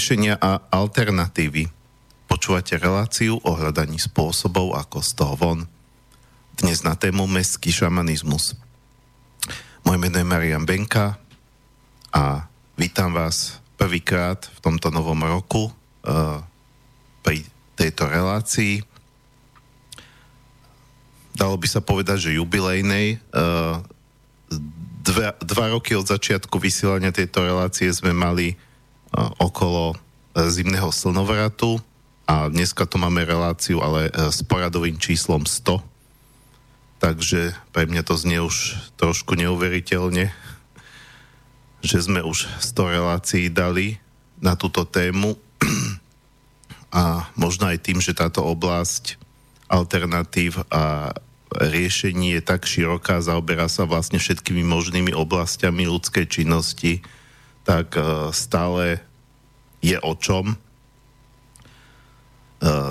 riešenia a alternatívy. Počúvate reláciu o hľadaní spôsobov, ako z toho von. Dnes na tému mestský šamanizmus. Moje meno je Marian Benka a vítam vás prvýkrát v tomto novom roku uh, pri tejto relácii. Dalo by sa povedať, že jubilejnej. Uh, dva, dva roky od začiatku vysielania tejto relácie sme mali okolo e, zimného slnovratu. A dneska tu máme reláciu, ale e, s poradovým číslom 100. Takže pre mňa to znie už trošku neuveriteľne, že sme už 100 relácií dali na túto tému. A možno aj tým, že táto oblasť alternatív a riešení je tak široká, zaoberá sa vlastne všetkými možnými oblastiami ľudskej činnosti, tak e, stále je o čom. E,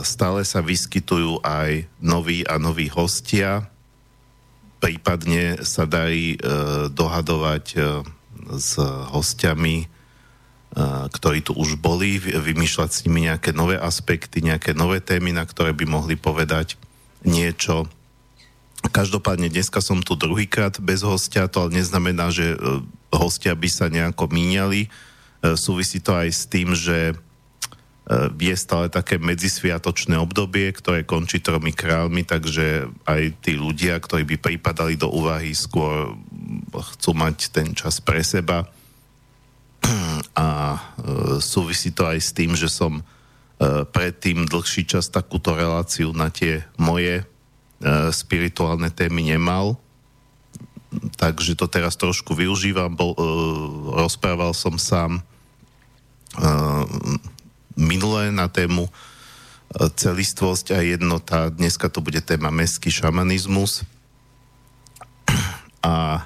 stále sa vyskytujú aj noví a noví hostia, prípadne sa darí e, dohadovať s hostiami, ktorí tu už boli, vymýšľať s nimi nejaké nové aspekty, nejaké nové témy, na ktoré by mohli povedať niečo. Každopádne dneska som tu druhýkrát bez hostia, to ale neznamená, že hostia by sa nejako míňali. E, súvisí to aj s tým, že e, je stále také medzisviatočné obdobie, ktoré končí tromi kráľmi, takže aj tí ľudia, ktorí by pripadali do úvahy, skôr chcú mať ten čas pre seba. A e, súvisí to aj s tým, že som predtým dlhší čas takúto reláciu na tie moje spirituálne témy nemal takže to teraz trošku využívam. Bol, uh, rozprával som sám uh, minulé na tému celistvosť a jednota. Dneska to bude téma mestský šamanizmus. A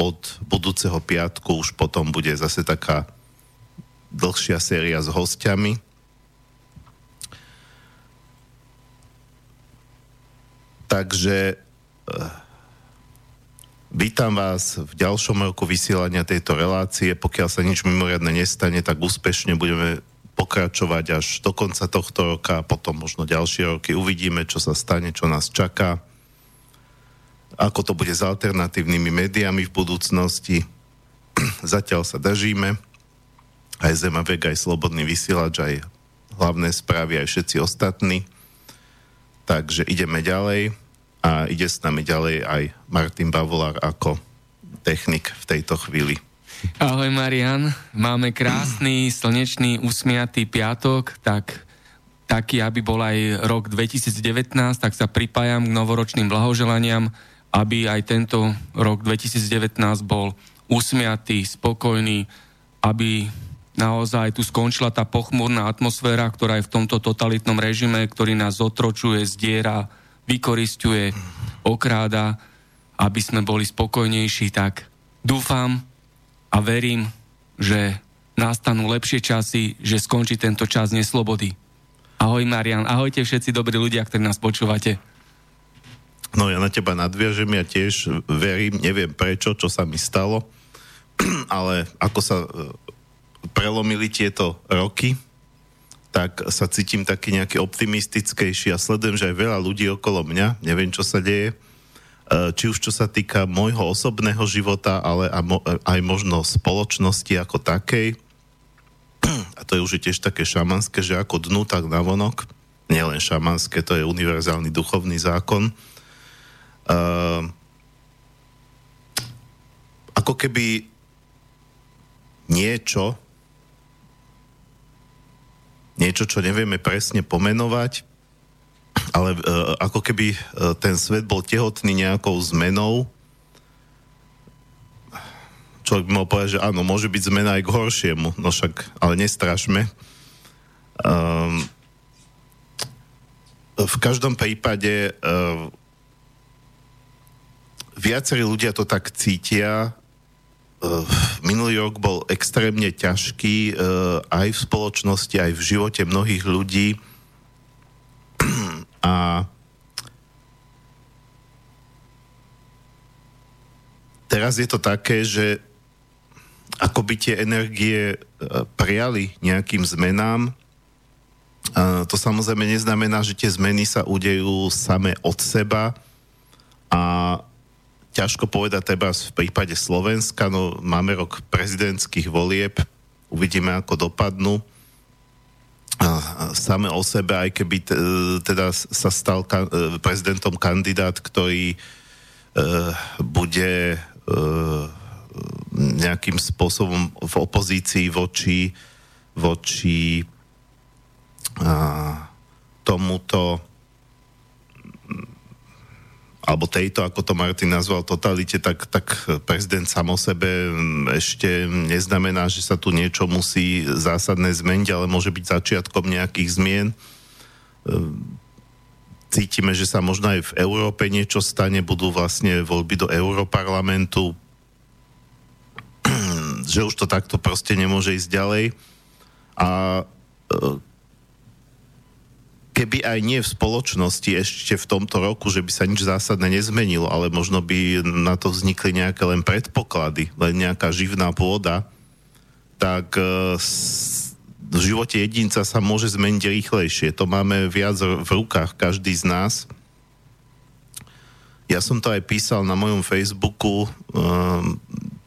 od budúceho piatku už potom bude zase taká dlhšia séria s hostiami. Takže uh, Vítam vás v ďalšom roku vysielania tejto relácie. Pokiaľ sa nič mimoriadne nestane, tak úspešne budeme pokračovať až do konca tohto roka a potom možno ďalšie roky. Uvidíme, čo sa stane, čo nás čaká. Ako to bude s alternatívnymi médiami v budúcnosti. Zatiaľ sa držíme. Aj Zemavek, aj Slobodný vysielač, aj hlavné správy, aj všetci ostatní. Takže ideme ďalej a ide s nami ďalej aj Martin Bavolár ako technik v tejto chvíli. Ahoj Marian, máme krásny, slnečný, usmiatý piatok, tak taký, aby bol aj rok 2019, tak sa pripájam k novoročným blahoželaniam, aby aj tento rok 2019 bol usmiatý, spokojný, aby naozaj tu skončila tá pochmúrna atmosféra, ktorá je v tomto totalitnom režime, ktorý nás otročuje, zdiera, vykoristuje, okráda, aby sme boli spokojnejší, tak dúfam a verím, že nastanú lepšie časy, že skončí tento čas neslobody. Ahoj Marian, ahojte všetci dobrí ľudia, ktorí nás počúvate. No ja na teba nadviažem, ja tiež verím, neviem prečo, čo sa mi stalo, ale ako sa prelomili tieto roky, tak sa cítim taký nejaký optimistickejší a sledujem, že aj veľa ľudí okolo mňa, neviem, čo sa deje, e, či už čo sa týka môjho osobného života, ale aj možno spoločnosti ako takej. A to je už tiež také šamanské, že ako dnu, tak navonok. Nielen šamanské, to je univerzálny duchovný zákon. Uh, ako keby niečo, niečo, čo nevieme presne pomenovať, ale e, ako keby e, ten svet bol tehotný nejakou zmenou. Človek by mohol povedať, že áno, môže byť zmena aj k horšiemu, no však, ale nestrašme. Um, v každom prípade uh, viacerí ľudia to tak cítia minulý rok bol extrémne ťažký eh, aj v spoločnosti, aj v živote mnohých ľudí. A teraz je to také, že ako by tie energie prijali nejakým zmenám. To samozrejme neznamená, že tie zmeny sa udejú same od seba a ťažko povedať teba v prípade Slovenska, no máme rok prezidentských volieb, uvidíme ako dopadnú. Same o sebe, aj keby teda sa stal prezidentom kandidát, ktorý bude nejakým spôsobom v opozícii voči, voči tomuto alebo tejto, ako to Martin nazval, totalite, tak, tak prezident sám o sebe ešte neznamená, že sa tu niečo musí zásadné zmeniť, ale môže byť začiatkom nejakých zmien. Cítime, že sa možno aj v Európe niečo stane, budú vlastne voľby do Európarlamentu, že už to takto proste nemôže ísť ďalej. A e, keby aj nie v spoločnosti ešte v tomto roku, že by sa nič zásadné nezmenilo, ale možno by na to vznikli nejaké len predpoklady, len nejaká živná pôda, tak e, v živote jedinca sa môže zmeniť rýchlejšie. To máme viac v rukách, každý z nás. Ja som to aj písal na mojom Facebooku, um,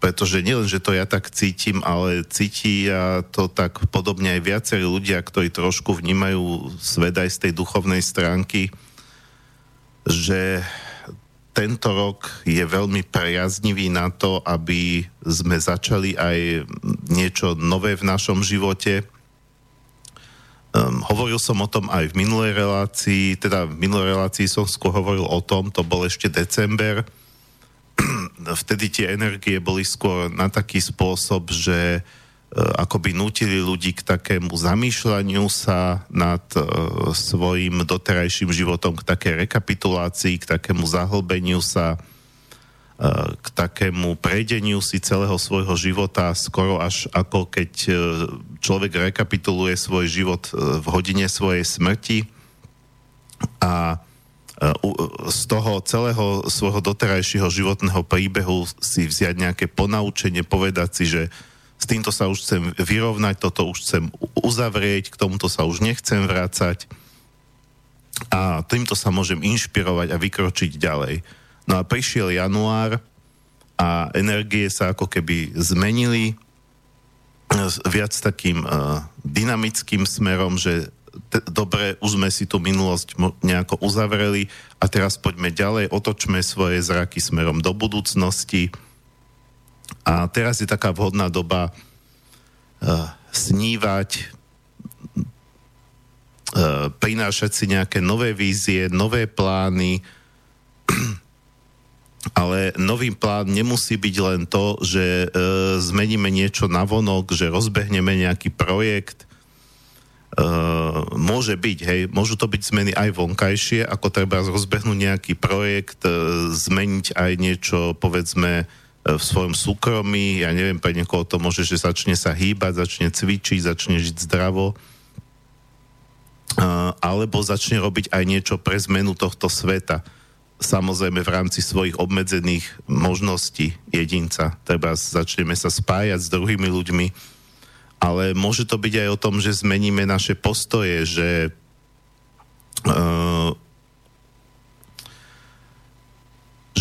pretože nielen, že to ja tak cítim, ale cíti ja to tak podobne aj viacerí ľudia, ktorí trošku vnímajú svet aj z tej duchovnej stránky, že tento rok je veľmi priaznivý na to, aby sme začali aj niečo nové v našom živote. Um, hovoril som o tom aj v minulej relácii, teda v minulej relácii som skôr hovoril o tom, to bol ešte december, vtedy tie energie boli skôr na taký spôsob, že uh, akoby nutili ľudí k takému zamýšľaniu sa nad uh, svojim doterajším životom, k takej rekapitulácii, k takému zahlbeniu sa, uh, k takému prejdeniu si celého svojho života, skoro až ako keď uh, človek rekapituluje svoj život v hodine svojej smrti. A z toho celého svojho doterajšieho životného príbehu si vziať nejaké ponaučenie, povedať si, že s týmto sa už chcem vyrovnať, toto už chcem uzavrieť, k tomuto sa už nechcem vrácať a týmto sa môžem inšpirovať a vykročiť ďalej. No a prišiel január a energie sa ako keby zmenili viac takým uh, dynamickým smerom, že t- dobre, už sme si tú minulosť nejako uzavreli a teraz poďme ďalej, otočme svoje zraky smerom do budúcnosti. A teraz je taká vhodná doba uh, snívať, uh, prinášať si nejaké nové vízie, nové plány, ale nový plán nemusí byť len to, že e, zmeníme niečo na vonok, že rozbehneme nejaký projekt, Uh, môže byť, hej, môžu to byť zmeny aj vonkajšie, ako treba rozbehnúť nejaký projekt, uh, zmeniť aj niečo, povedzme, uh, v svojom súkromí, ja neviem, pre niekoho to môže, že začne sa hýbať, začne cvičiť, začne žiť zdravo, uh, alebo začne robiť aj niečo pre zmenu tohto sveta. Samozrejme v rámci svojich obmedzených možností jedinca. Treba začneme sa spájať s druhými ľuďmi, ale môže to byť aj o tom, že zmeníme naše postoje, že uh,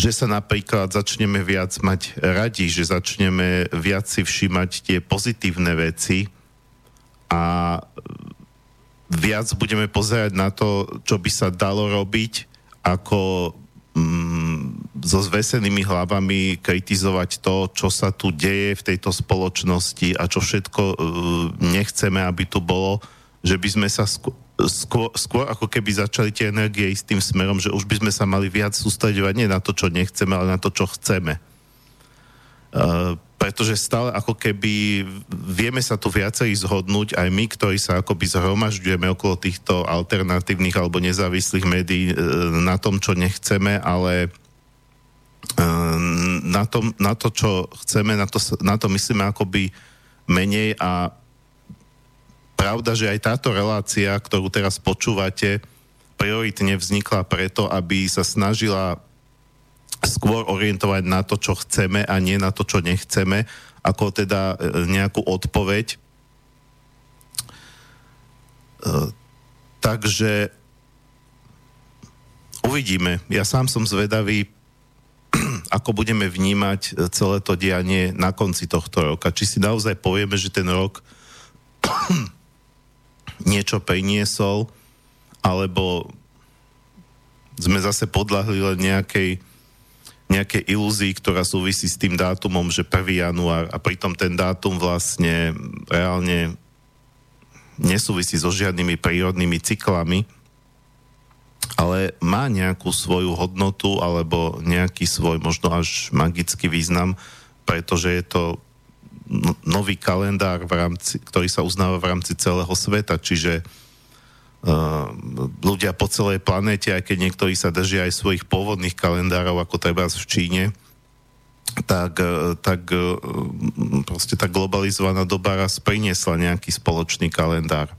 že sa napríklad začneme viac mať radi, že začneme viac si všímať tie pozitívne veci a viac budeme pozerať na to, čo by sa dalo robiť, ako mm, so zvesenými hlavami kritizovať to, čo sa tu deje v tejto spoločnosti a čo všetko uh, nechceme, aby tu bolo, že by sme sa skôr, skôr, skôr ako keby začali tie energie ísť tým smerom, že už by sme sa mali viac sústredovať nie na to, čo nechceme, ale na to, čo chceme. Uh, pretože stále ako keby vieme sa tu viacej zhodnúť aj my, ktorí sa akoby zhromažďujeme okolo týchto alternatívnych alebo nezávislých médií na tom, čo nechceme, ale na, tom, na to, čo chceme, na to, na to myslíme akoby menej a pravda, že aj táto relácia, ktorú teraz počúvate, prioritne vznikla preto, aby sa snažila skôr orientovať na to, čo chceme a nie na to, čo nechceme, ako teda e, nejakú odpoveď. E, takže uvidíme. Ja sám som zvedavý, ako budeme vnímať e, celé to dianie na konci tohto roka. Či si naozaj povieme, že ten rok niečo priniesol, alebo sme zase podľahli len nejakej, nejakej ilúzii, ktorá súvisí s tým dátumom, že 1. január a pritom ten dátum vlastne reálne nesúvisí so žiadnymi prírodnými cyklami, ale má nejakú svoju hodnotu alebo nejaký svoj možno až magický význam, pretože je to nový kalendár, v rámci, ktorý sa uznáva v rámci celého sveta, čiže Uh, ľudia po celej planéte, aj keď niektorí sa držia aj svojich pôvodných kalendárov, ako treba v Číne, tak, uh, tak uh, proste tá globalizovaná doba raz priniesla nejaký spoločný kalendár.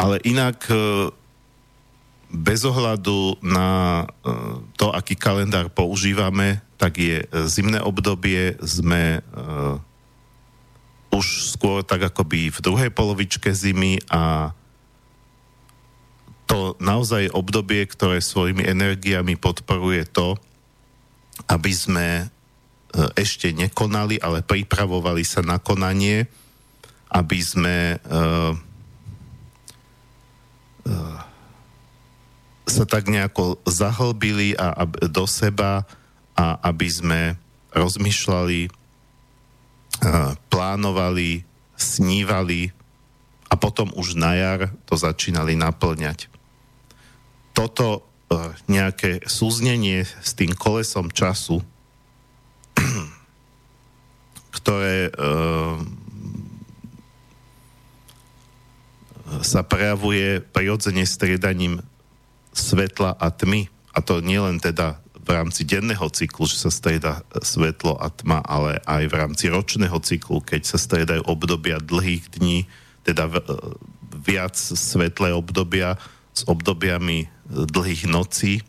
Ale inak bez ohľadu na to, aký kalendár používame, tak je e, zimné obdobie, sme už skôr tak akoby v druhej polovičke zimy a to naozaj obdobie, ktoré svojimi energiami podporuje to, aby sme ešte nekonali, ale pripravovali sa na konanie, aby sme uh, sa tak nejako zahlbili a, a do seba a aby sme rozmýšľali, plánovali, snívali a potom už na jar to začínali naplňať. Toto nejaké súznenie s tým kolesom času, ktoré sa prejavuje prirodzene striedaním svetla a tmy. A to nielen teda v rámci denného cyklu, že sa strieda svetlo a tma, ale aj v rámci ročného cyklu, keď sa striedajú obdobia dlhých dní, teda viac svetlé obdobia s obdobiami dlhých nocí.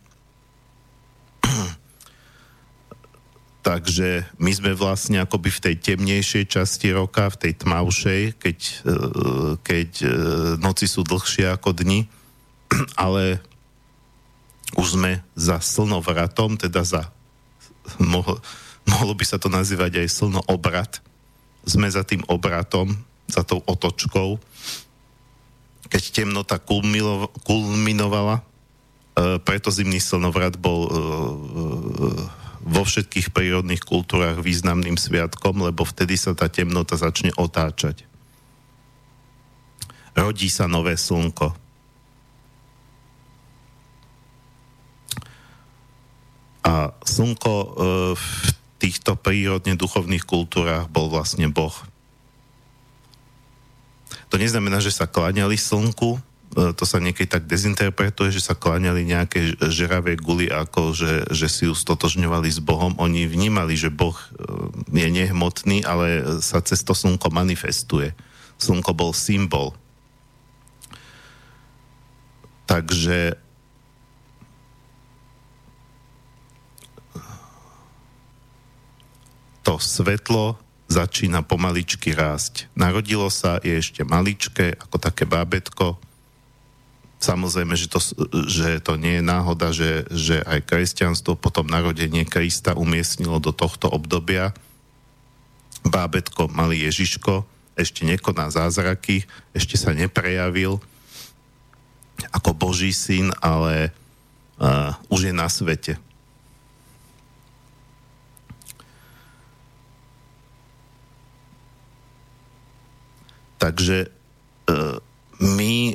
Takže my sme vlastne akoby v tej temnejšej časti roka, v tej tmavšej, keď, keď noci sú dlhšie ako dni, ale už sme za slnovratom, teda za, mohlo, mohlo by sa to nazývať aj slnoobrat. Sme za tým obratom, za tou otočkou, keď temnota kulminovala, e, preto zimný slnovrat bol e, e, vo všetkých prírodných kultúrach významným sviatkom, lebo vtedy sa tá temnota začne otáčať. Rodí sa nové slnko. A slnko e, v týchto prírodne duchovných kultúrach bol vlastne Boh. To neznamená, že sa kláňali slnku, to sa niekedy tak dezinterpretuje, že sa kláňali nejaké žeravé guly, ako že, že si ju stotožňovali s Bohom. Oni vnímali, že Boh e, je nehmotný, ale sa cez to slnko manifestuje. Slnko bol symbol. Takže to svetlo začína pomaličky rásť. Narodilo sa, je ešte maličké, ako také bábetko. Samozrejme, že to, že to nie je náhoda, že, že aj kresťanstvo potom narodenie Krista umiestnilo do tohto obdobia. Bábetko, malý Ježiško, ešte nekoná zázraky, ešte sa neprejavil ako Boží syn, ale uh, už je na svete. Takže e, my e,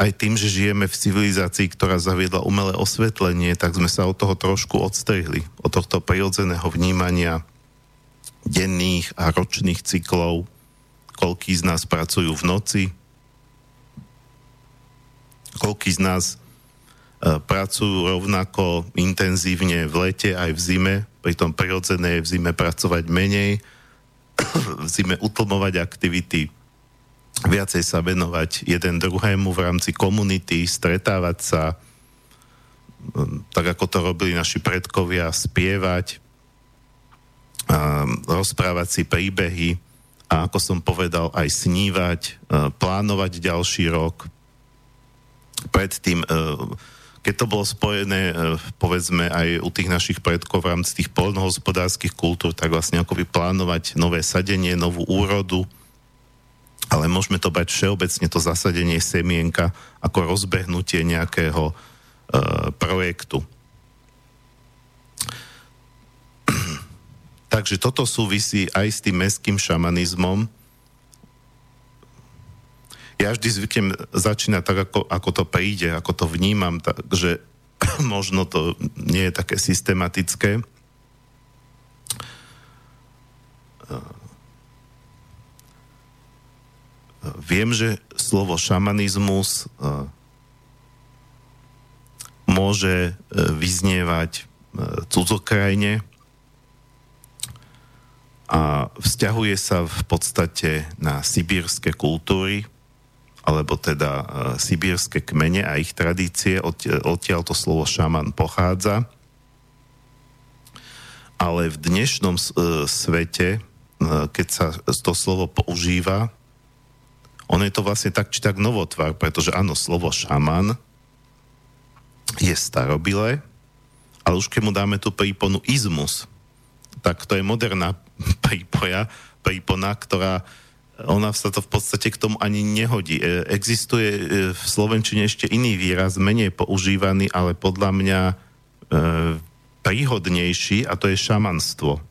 aj tým, že žijeme v civilizácii, ktorá zaviedla umelé osvetlenie, tak sme sa od toho trošku odstrihli, od tohto prirodzeného vnímania denných a ročných cyklov, koľký z nás pracujú v noci, koľký z nás e, pracujú rovnako intenzívne v lete aj v zime, pritom prirodzené je v zime pracovať menej, v zime utlmovať aktivity, viacej sa venovať jeden druhému v rámci komunity, stretávať sa, tak ako to robili naši predkovia, spievať, rozprávať si príbehy a ako som povedal, aj snívať, plánovať ďalší rok. Predtým, keď to bolo spojené, povedzme, aj u tých našich predkov v rámci tých polnohospodárskych kultúr, tak vlastne ako plánovať nové sadenie, novú úrodu, ale môžeme to bať všeobecne to zasadenie semienka ako rozbehnutie nejakého e, projektu. Takže toto súvisí aj s tým mestským šamanizmom. Ja vždy zvyknem začínať tak, ako, ako to príde, ako to vnímam, takže možno to nie je také systematické. Viem, že slovo šamanizmus e, môže e, vyznievať e, cudzokrajne a vzťahuje sa v podstate na sibírske kultúry, alebo teda sibírske kmene a ich tradície, odtiaľ to slovo šaman pochádza. Ale v dnešnom svete, keď sa to slovo používa, ono je to vlastne tak či tak novotvar, pretože áno, slovo šaman je starobilé, ale už keď mu dáme tú príponu izmus, tak to je moderná prípoja, prípona, ktorá ona sa to v podstate k tomu ani nehodí. E, existuje e, v Slovenčine ešte iný výraz, menej používaný, ale podľa mňa e, príhodnejší a to je šamanstvo.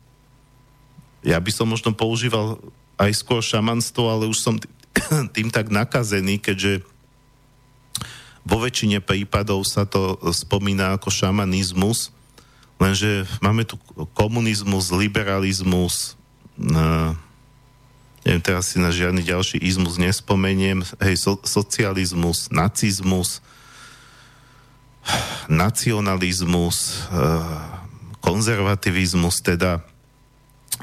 Ja by som možno používal aj skôr šamanstvo, ale už som tým tak nakazený, keďže vo väčšine prípadov sa to spomína ako šamanizmus, lenže máme tu komunizmus, liberalizmus, na, neviem, teraz si na žiadny ďalší izmus nespomeniem, hej, so, socializmus, nacizmus, nacionalizmus, eh, konzervativizmus, teda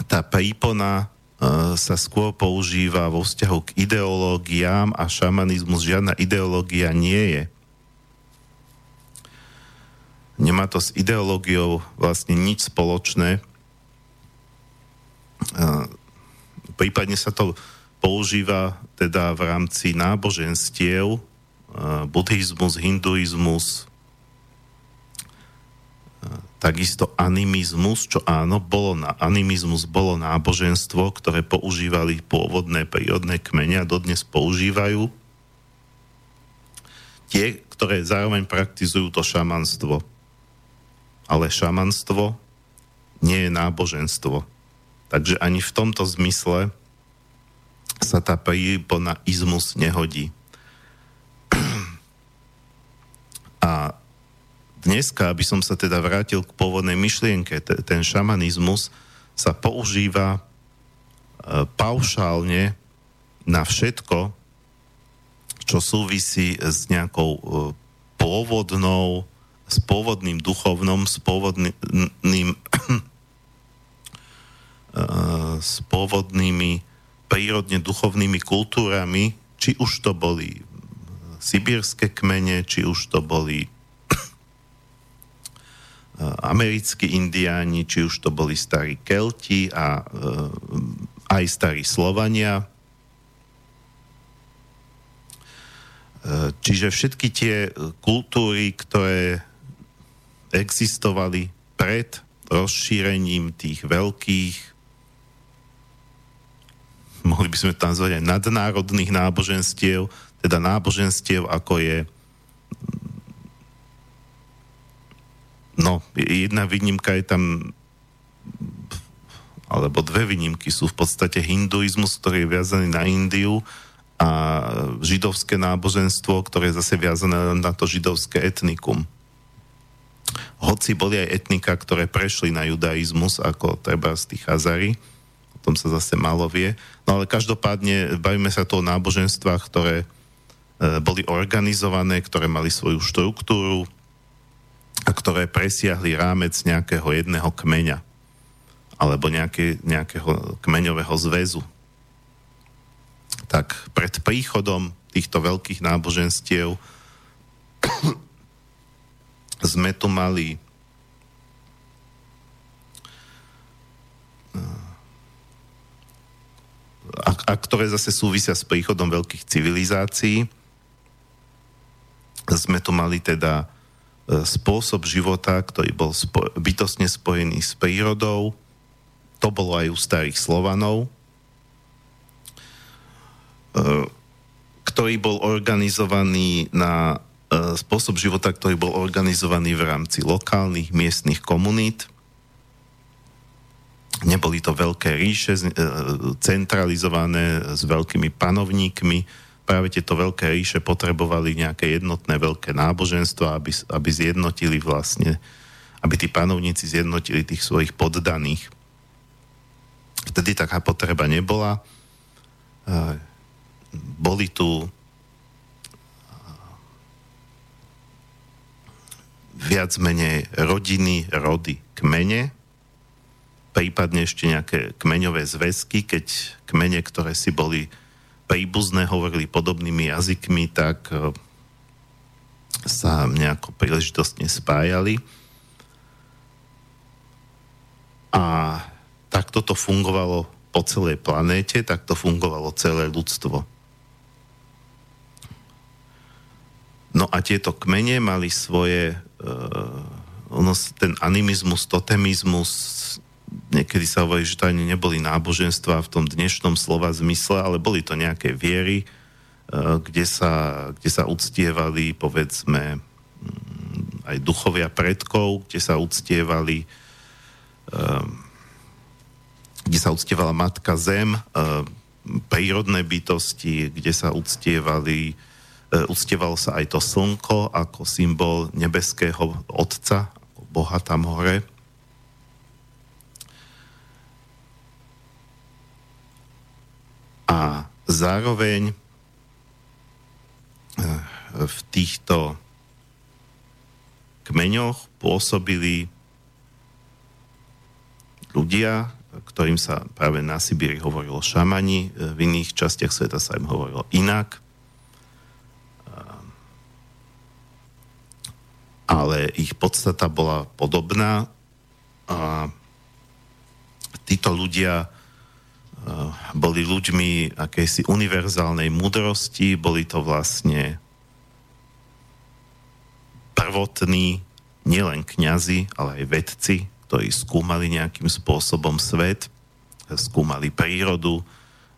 tá prípona sa skôr používa vo vzťahu k ideológiám a šamanizmus žiadna ideológia nie je. Nemá to s ideológiou vlastne nič spoločné. E, prípadne sa to používa teda v rámci náboženstiev, e, buddhizmus, hinduizmus, Takisto animizmus, čo áno, bolo na, animizmus bolo náboženstvo, ktoré používali pôvodné prírodné kmene a dodnes používajú. Tie, ktoré zároveň praktizujú to šamanstvo. Ale šamanstvo nie je náboženstvo. Takže ani v tomto zmysle sa tá prípona izmus nehodí. A dneska, aby som sa teda vrátil k pôvodnej myšlienke, t- ten šamanizmus sa používa e, paušálne na všetko, čo súvisí s nejakou e, pôvodnou, s pôvodným duchovnom, s pôvodným e, s pôvodnými prírodne duchovnými kultúrami, či už to boli sibírske kmene, či už to boli americkí indiáni, či už to boli starí Kelti a eh, aj starí Slovania. Eh, čiže všetky tie kultúry, ktoré existovali pred rozšírením tých veľkých mohli by sme to nazvať aj nadnárodných náboženstiev, teda náboženstiev, ako je No, jedna výnimka je tam alebo dve výnimky sú v podstate hinduizmus, ktorý je viazaný na Indiu a židovské náboženstvo, ktoré je zase viazané na to židovské etnikum. Hoci boli aj etnika, ktoré prešli na judaizmus, ako treba z tých Hazary, o tom sa zase málo vie. No ale každopádne bavíme sa tu o náboženstvách, ktoré e, boli organizované, ktoré mali svoju štruktúru, a ktoré presiahli rámec nejakého jedného kmeňa alebo nejaké, nejakého kmeňového zväzu. tak pred príchodom týchto veľkých náboženstiev sme tu mali a, a ktoré zase súvisia s príchodom veľkých civilizácií. Sme tu mali teda spôsob života, ktorý bol spo- bytostne spojený s prírodou. To bolo aj u starých Slovanov, e, ktorý bol organizovaný na e, spôsob života, ktorý bol organizovaný v rámci lokálnych miestnych komunít Neboli to veľké ríše e, centralizované s veľkými panovníkmi. Práve tieto veľké ríše potrebovali nejaké jednotné veľké náboženstvo, aby, aby zjednotili vlastne, aby tí panovníci zjednotili tých svojich poddaných. Vtedy taká potreba nebola. E, boli tu e, viac menej rodiny, rody, kmene, prípadne ešte nejaké kmeňové zväzky, keď kmene, ktoré si boli príbuzné, hovorili podobnými jazykmi, tak e, sa nejako príležitostne spájali. A tak toto fungovalo po celej planéte, tak to fungovalo celé ľudstvo. No a tieto kmene mali svoje, uh, ten animizmus, totemizmus, niekedy sa hovorí, že to ani neboli náboženstva v tom dnešnom slova zmysle, ale boli to nejaké viery, eh, kde sa, kde sa uctievali, povedzme, aj duchovia predkov, kde sa uctievali eh, kde sa uctievala Matka Zem, eh, prírodné bytosti, kde sa uctievali uctievalo sa aj to slnko ako symbol nebeského Otca, Boha tam hore. A zároveň eh, v týchto kmeňoch pôsobili ľudia, ktorým sa práve na Sibíri hovorilo šamani, eh, v iných častiach sveta sa im hovorilo inak. Eh, ale ich podstata bola podobná a títo ľudia boli ľuďmi akejsi univerzálnej múdrosti, boli to vlastne prvotní nielen kňazi, ale aj vedci, ktorí skúmali nejakým spôsobom svet, skúmali prírodu,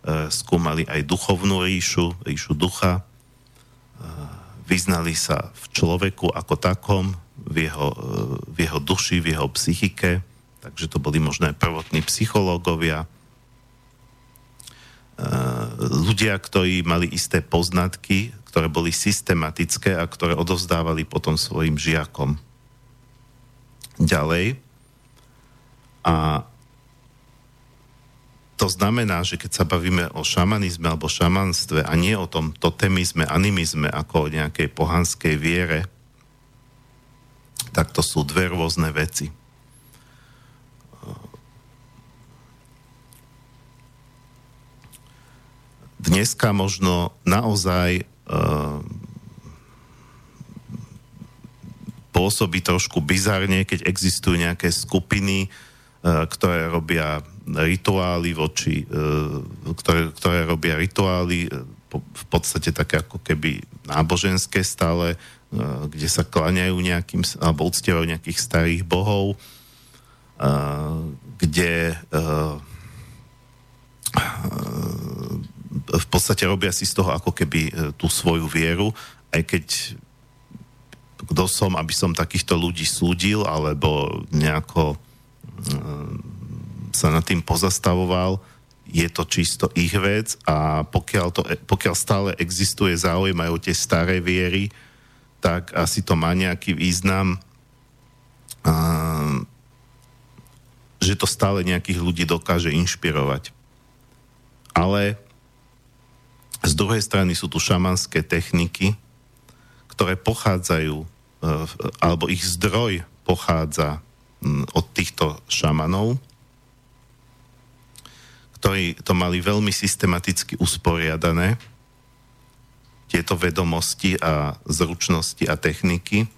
eh, skúmali aj duchovnú ríšu, ríšu ducha, eh, vyznali sa v človeku ako takom, v jeho, v jeho duši, v jeho psychike, takže to boli možno aj prvotní psychológovia, Eh, ľudia, ktorí mali isté poznatky, ktoré boli systematické a ktoré odovzdávali potom svojim žiakom. Ďalej. A to znamená, že keď sa bavíme o šamanizme alebo šamanstve a nie o tom totemizme, animizme ako o nejakej pohanskej viere, tak to sú dve rôzne veci. Dneska možno naozaj uh, pôsobí trošku bizarne, keď existujú nejaké skupiny, uh, ktoré robia rituály voči, uh, ktoré, ktoré robia rituály po, v podstate také ako keby náboženské stále, uh, kde sa klaňajú nejakým, alebo uctievajú nejakých starých bohov, uh, kde uh, v podstate robia si z toho ako keby e, tú svoju vieru, aj keď kto som, aby som takýchto ľudí súdil, alebo nejako e, sa nad tým pozastavoval, je to čisto ich vec a pokiaľ, to, e, pokiaľ stále existuje záujem aj o tie staré viery, tak asi to má nejaký význam, že to stále nejakých ľudí dokáže inšpirovať. Ale z druhej strany sú tu šamanské techniky, ktoré pochádzajú, e, alebo ich zdroj pochádza od týchto šamanov, ktorí to mali veľmi systematicky usporiadané, tieto vedomosti a zručnosti a techniky.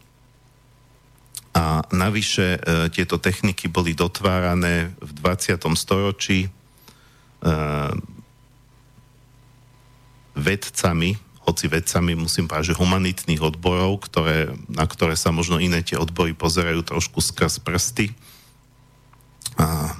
A navyše e, tieto techniky boli dotvárané v 20. storočí e, vedcami, hoci vedcami musím povedať, že humanitných odborov, ktoré, na ktoré sa možno iné tie odbory pozerajú trošku skrz prsty. A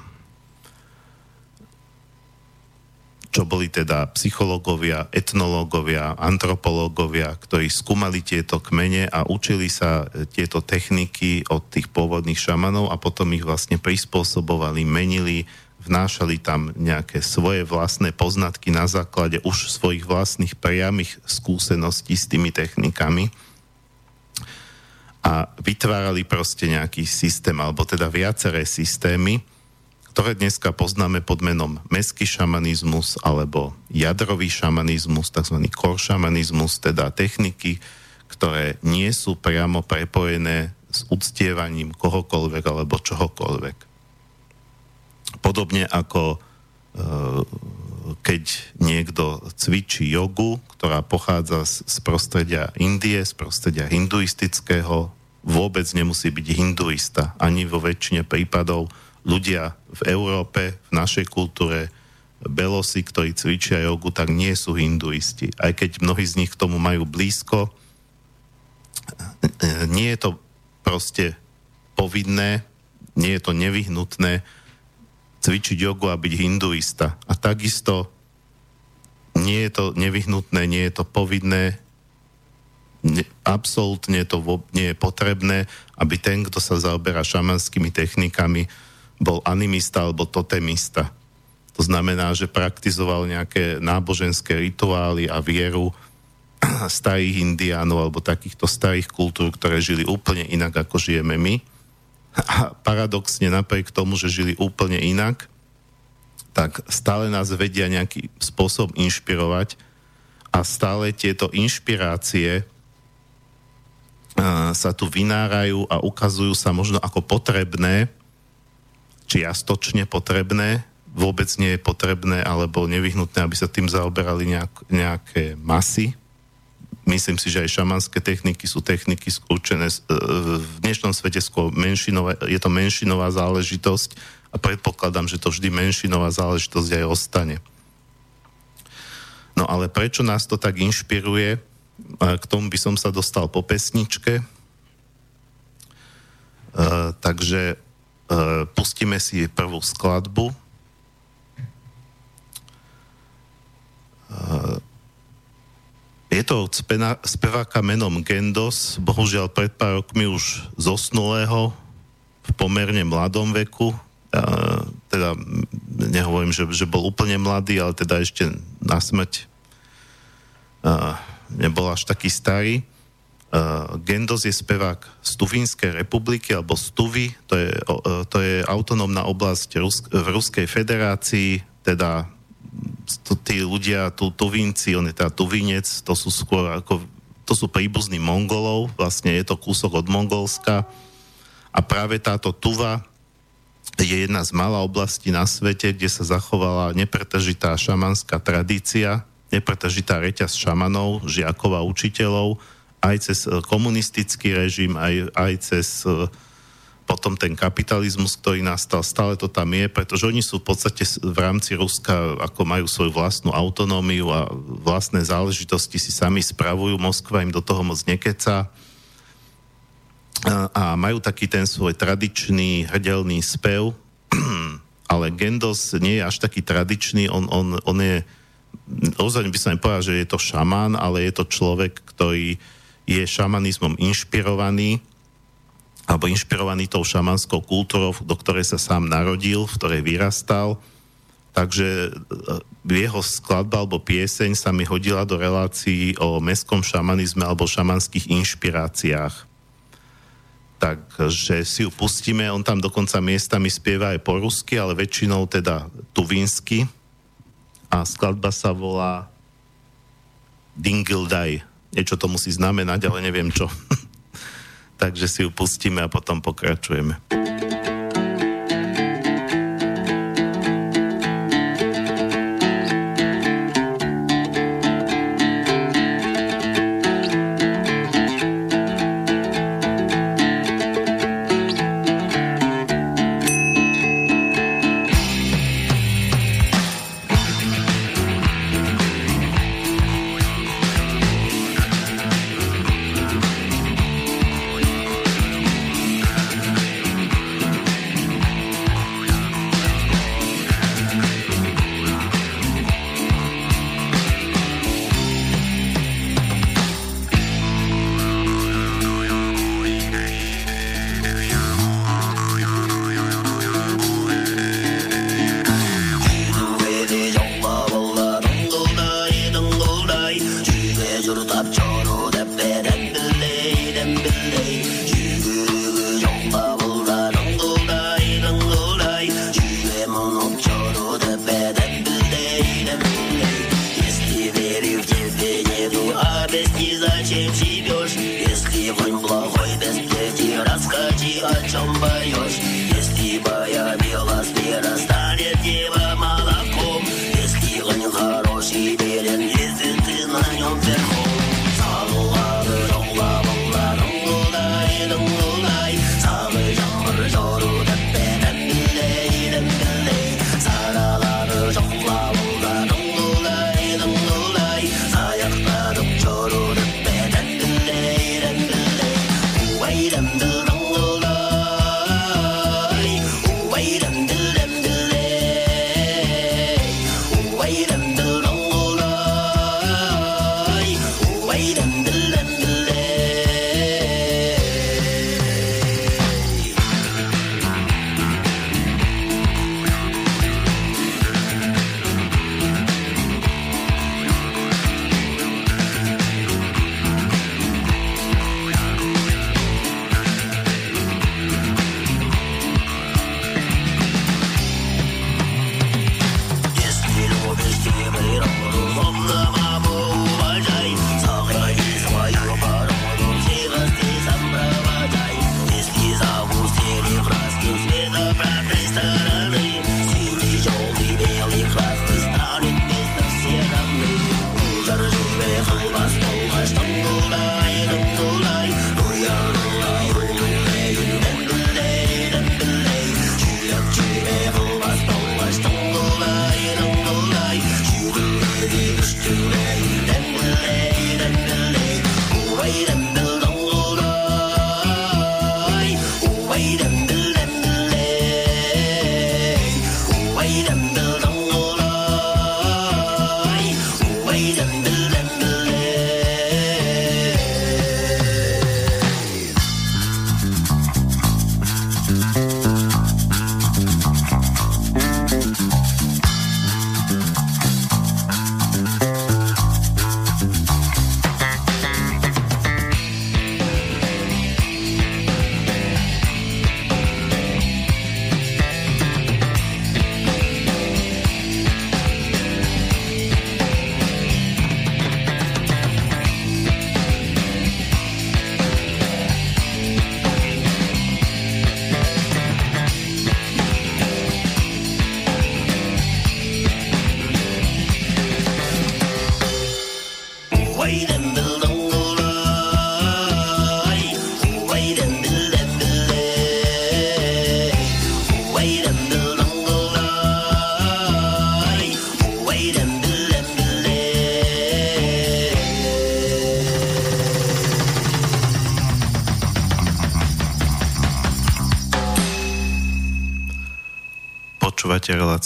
čo boli teda psychológovia, etnológovia, antropológovia, ktorí skúmali tieto kmene a učili sa e, tieto techniky od tých pôvodných šamanov a potom ich vlastne prispôsobovali, menili, vnášali tam nejaké svoje vlastné poznatky na základe už svojich vlastných priamých skúseností s tými technikami a vytvárali proste nejaký systém, alebo teda viaceré systémy, ktoré dneska poznáme pod menom meský šamanizmus alebo jadrový šamanizmus, tzv. core šamanizmus, teda techniky, ktoré nie sú priamo prepojené s uctievaním kohokoľvek alebo čohokoľvek. Podobne ako e, keď niekto cvičí jogu, ktorá pochádza z, prostredia Indie, z prostredia hinduistického, vôbec nemusí byť hinduista. Ani vo väčšine prípadov ľudia v Európe, v našej kultúre, belosi, ktorí cvičia jogu, tak nie sú hinduisti. Aj keď mnohí z nich k tomu majú blízko, nie je to proste povinné, nie je to nevyhnutné cvičiť jogu a byť hinduista. A takisto nie je to nevyhnutné, nie je to povinné, ne, absolútne to nie je potrebné, aby ten, kto sa zaoberá šamanskými technikami, bol animista alebo totemista. To znamená, že praktizoval nejaké náboženské rituály a vieru starých indiánov alebo takýchto starých kultúr, ktoré žili úplne inak, ako žijeme my. A paradoxne napriek tomu, že žili úplne inak, tak stále nás vedia nejaký spôsob inšpirovať a stále tieto inšpirácie sa tu vynárajú a ukazujú sa možno ako potrebné čiastočne potrebné, vôbec nie je potrebné alebo nevyhnutné, aby sa tým zaoberali nejak, nejaké masy. Myslím si, že aj šamanské techniky sú techniky skúčené e, v dnešnom svete skôr menšinová, je to menšinová záležitosť a predpokladám, že to vždy menšinová záležitosť aj ostane. No ale prečo nás to tak inšpiruje? K tomu by som sa dostal po pesničke. Uh, takže Eh, pustíme si prvú skladbu. Je to od speváka menom Gendos, bohužiaľ pred pár rokmi už zosnulého, v pomerne mladom veku, eh, teda nehovorím, že, že bol úplne mladý, ale teda ešte na smrť nebol až taký starý. Uh, Gendos je spevák z Tuvínskej republiky, alebo z Tuvy, to je, uh, to je autonómna oblasť Rus- v Ruskej federácii, teda to, tí ľudia, tu Tuvínci, on je teda Tuvínec, to sú skôr ako, to sú príbuzní Mongolov, vlastne je to kúsok od Mongolska. A práve táto Tuva je jedna z malá oblastí na svete, kde sa zachovala nepretržitá šamanská tradícia, nepretržitá reťaz šamanov, žiakov a učiteľov, aj cez e, komunistický režim, aj, aj cez e, potom ten kapitalizmus, ktorý nastal, stále to tam je, pretože oni sú v podstate v rámci Ruska, ako majú svoju vlastnú autonómiu a vlastné záležitosti si sami spravujú, Moskva im do toho moc nekeca. A majú taký ten svoj tradičný hrdelný spev, ale Gendos nie je až taký tradičný, on, on, on je, ozaj by som povedal, že je to šamán, ale je to človek, ktorý je šamanizmom inšpirovaný alebo inšpirovaný tou šamanskou kultúrou, do ktorej sa sám narodil, v ktorej vyrastal. Takže e, jeho skladba alebo pieseň sa mi hodila do relácií o mestskom šamanizme alebo šamanských inšpiráciách. Takže si ju pustíme, on tam dokonca miestami spieva aj po rusky, ale väčšinou teda tuvínsky. A skladba sa volá Dingildaj niečo to musí znamenať, ale neviem čo. Takže si ju pustíme a potom pokračujeme.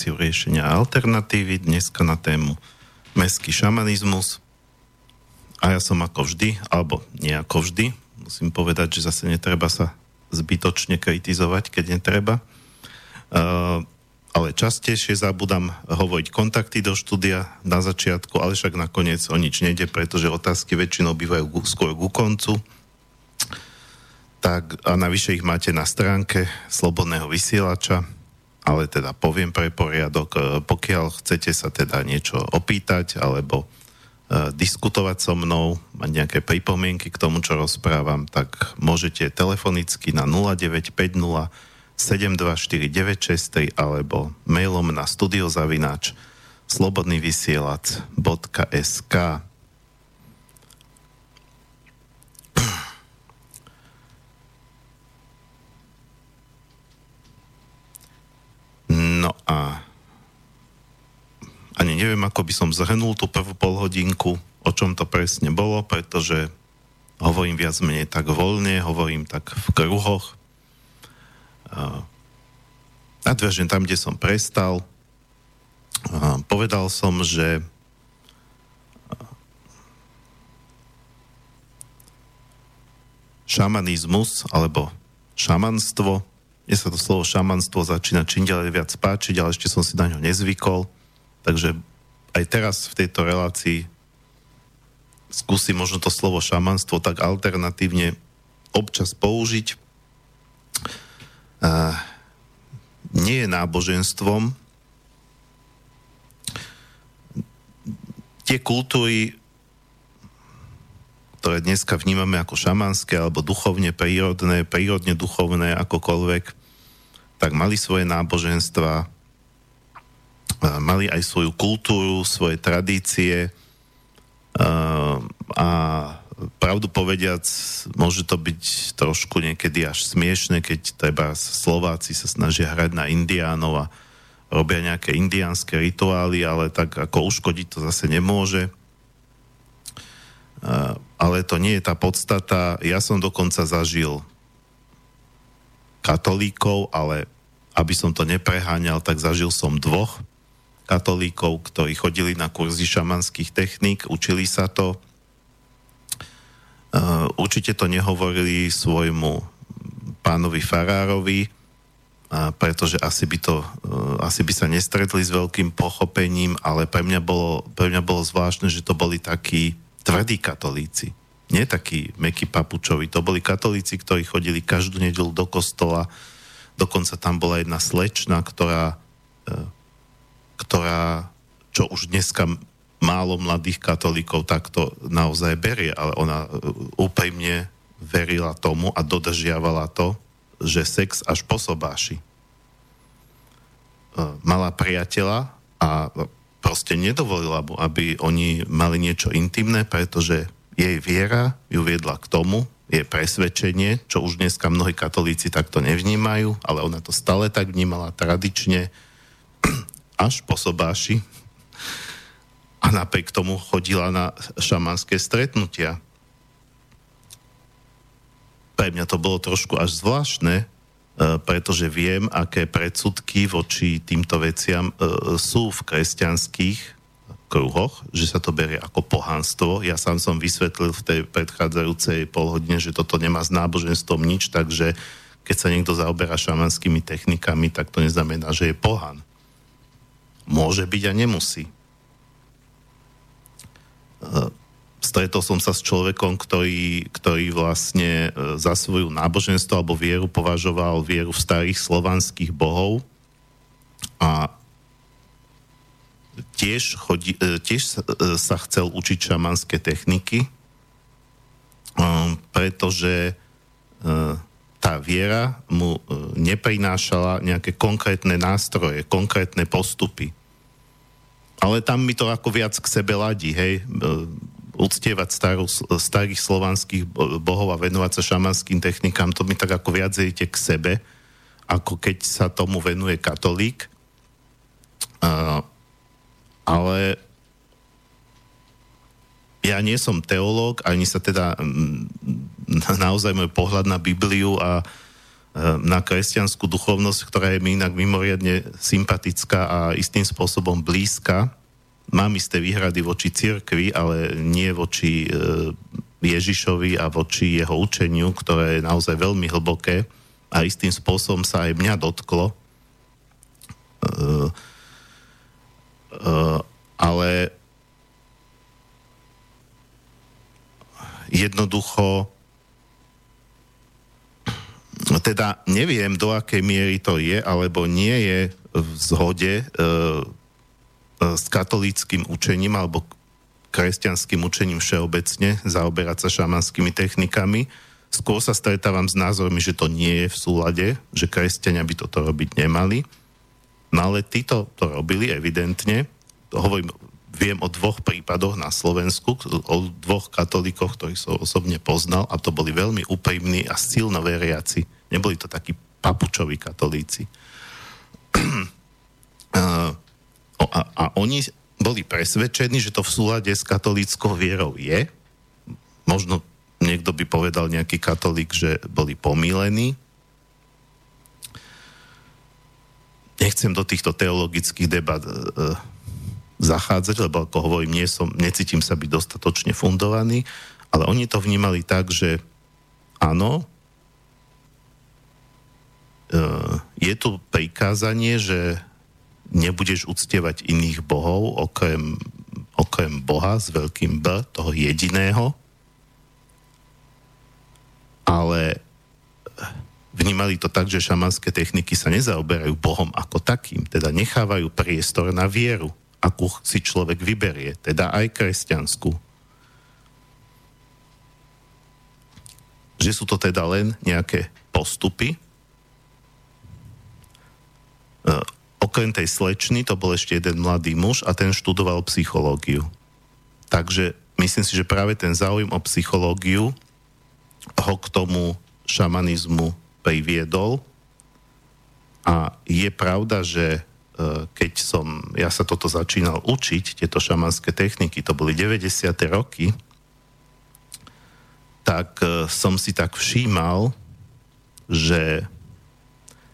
Reláciu riešenia alternatívy dneska na tému mestský šamanizmus. A ja som ako vždy, alebo nie ako vždy, musím povedať, že zase netreba sa zbytočne kritizovať, keď netreba. Uh, ale častejšie zabudám hovoriť kontakty do štúdia na začiatku, ale však nakoniec o nič nejde, pretože otázky väčšinou bývajú skôr ku koncu. Tak a navyše ich máte na stránke Slobodného vysielača, ale teda poviem pre poriadok, e, pokiaľ chcete sa teda niečo opýtať alebo uh, diskutovať so mnou, mať nejaké pripomienky k tomu, čo rozprávam, tak môžete telefonicky na 0950 724 alebo mailom na studiozavináč slobodnyvysielac.sk No a ani neviem, ako by som zhrnul tú prvú polhodinku, o čom to presne bolo, pretože hovorím viac menej tak voľne, hovorím tak v kruhoch, nadviažem tam, kde som prestal. Povedal som, že šamanizmus alebo šamanstvo, mne sa to slovo šamanstvo začína čím ďalej viac páčiť, ale ešte som si na ňo nezvykol, takže aj teraz v tejto relácii skúsim možno to slovo šamanstvo tak alternatívne občas použiť nie je náboženstvom. Tie kultúry, ktoré dneska vnímame ako šamanské alebo duchovne prírodné, prírodne duchovné, akokoľvek, tak mali svoje náboženstva, mali aj svoju kultúru, svoje tradície a pravdu povediac, môže to byť trošku niekedy až smiešne, keď treba Slováci sa snažia hrať na indiánov a robia nejaké indiánske rituály, ale tak ako uškodiť to zase nemôže. Ale to nie je tá podstata. Ja som dokonca zažil katolíkov, ale aby som to nepreháňal, tak zažil som dvoch katolíkov, ktorí chodili na kurzy šamanských techník, učili sa to Eh, určite to nehovorili svojmu pánovi Farárovi, pretože asi by, to, eh, asi by sa nestretli s veľkým pochopením, ale pre mňa, bolo, pre mňa bolo zvláštne, že to boli takí tvrdí katolíci. Nie takí meky papučovi. To boli katolíci, ktorí chodili každú nedelu do kostola. Dokonca tam bola jedna slečna, ktorá, eh, ktorá čo už dneska málo mladých katolíkov takto naozaj berie, ale ona e, úprimne verila tomu a dodržiavala to, že sex až po sobáši. E, mala priateľa a proste nedovolila mu, aby oni mali niečo intimné, pretože jej viera ju viedla k tomu, je presvedčenie, čo už dneska mnohí katolíci takto nevnímajú, ale ona to stále tak vnímala tradične, až po sobáši, a napriek tomu chodila na šamanské stretnutia. Pre mňa to bolo trošku až zvláštne, pretože viem, aké predsudky voči týmto veciam e, sú v kresťanských kruhoch, že sa to berie ako pohanstvo. Ja sám som vysvetlil v tej predchádzajúcej polhodine, že toto nemá s náboženstvom nič, takže keď sa niekto zaoberá šamanskými technikami, tak to neznamená, že je pohan. Môže byť a nemusí. E, stretol som sa s človekom, ktorý, ktorý vlastne e, za svoju náboženstvo alebo vieru považoval vieru v starých slovanských bohov. A tiež, chodí, e, tiež sa chcel učiť šamanské techniky, pretože tá viera mu neprinášala nejaké konkrétne nástroje, konkrétne postupy. Ale tam mi to ako viac k sebe ladí, hej, e, uctievať starú, starých slovanských bohov a venovať sa šamanským technikám, to mi tak ako viac k sebe, ako keď sa tomu venuje katolík. Uh, ale ja nie som teológ, ani sa teda naozaj môj pohľad na Bibliu a na kresťanskú duchovnosť, ktorá je mi inak mimoriadne sympatická a istým spôsobom blízka. Mám isté výhrady voči cirkvi, ale nie voči Ježišovi a voči jeho učeniu, ktoré je naozaj veľmi hlboké a istým spôsobom sa aj mňa dotklo. Uh, uh, ale jednoducho teda neviem, do akej miery to je, alebo nie je v zhode uh, s katolíckým učením alebo kresťanským učením všeobecne, zaoberať sa šamanskými technikami. Skôr sa stretávam s názormi, že to nie je v súlade, že kresťania by toto robiť nemali. No ale títo to robili evidentne. Hovorím, viem o dvoch prípadoch na Slovensku, o dvoch katolíkoch, ktorých som osobne poznal a to boli veľmi úprimní a silno veriaci. Neboli to takí papučoví katolíci. a, a, a oni boli presvedčení, že to v súlade s katolíckou vierou je. Možno niekto by povedal nejaký katolík, že boli pomílení. Nechcem do týchto teologických debat e, e, zachádzať, lebo ako hovorím, nie som, necítim sa byť dostatočne fundovaný, ale oni to vnímali tak, že áno, e, je tu prikázanie, že nebudeš uctievať iných bohov okrem, okrem Boha s veľkým B, toho jediného, ale vnímali to tak, že šamanské techniky sa nezaoberajú Bohom ako takým, teda nechávajú priestor na vieru, akú si človek vyberie, teda aj kresťanskú. Že sú to teda len nejaké postupy, okrem tej slečny to bol ešte jeden mladý muž a ten študoval psychológiu. Takže myslím si, že práve ten záujem o psychológiu ho k tomu šamanizmu priviedol a je pravda, že e, keď som, ja sa toto začínal učiť, tieto šamanské techniky, to boli 90. roky, tak e, som si tak všímal, že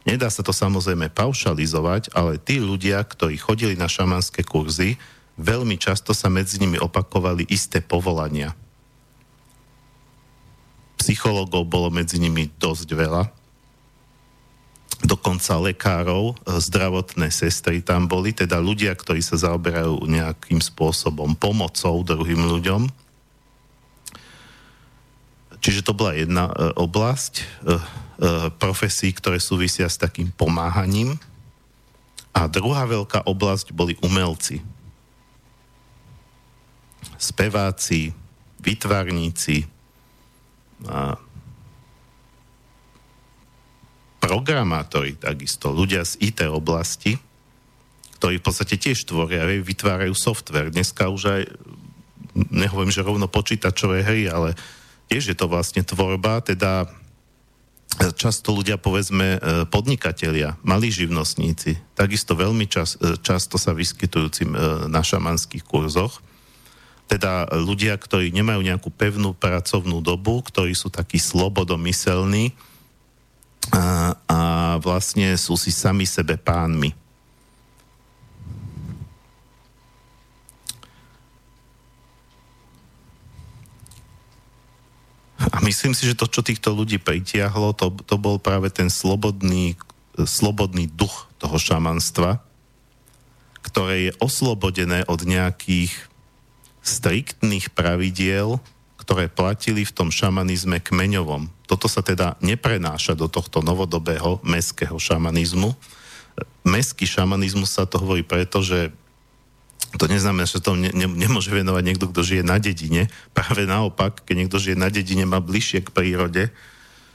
Nedá sa to samozrejme paušalizovať, ale tí ľudia, ktorí chodili na šamanské kurzy, veľmi často sa medzi nimi opakovali isté povolania. Psychológov bolo medzi nimi dosť veľa, dokonca lekárov, zdravotné sestry tam boli, teda ľudia, ktorí sa zaoberajú nejakým spôsobom pomocou druhým ľuďom. Čiže to bola jedna e, oblasť. E, profesí, ktoré súvisia s takým pomáhaním. A druhá veľká oblasť boli umelci. Speváci, vytvarníci, programátori takisto, ľudia z IT oblasti, ktorí v podstate tiež tvoria, vytvárajú software. Dneska už aj, nehovorím, že rovno počítačové hry, ale tiež je to vlastne tvorba, teda často ľudia, povedzme, e, podnikatelia, malí živnostníci, takisto veľmi čas, e, často sa vyskytujúci e, na šamanských kurzoch, teda ľudia, ktorí nemajú nejakú pevnú pracovnú dobu, ktorí sú takí slobodomyselní a, a vlastne sú si sami sebe pánmi. A myslím si, že to, čo týchto ľudí pritiahlo, to, to bol práve ten slobodný, slobodný duch toho šamanstva, ktoré je oslobodené od nejakých striktných pravidiel, ktoré platili v tom šamanizme kmeňovom. Toto sa teda neprenáša do tohto novodobého meského šamanizmu. Meský šamanizmus sa to hovorí preto, že to neznamená, že to ne, ne, nemôže venovať niekto, kto žije na dedine. Práve naopak, keď niekto žije na dedine, má bližšie k prírode,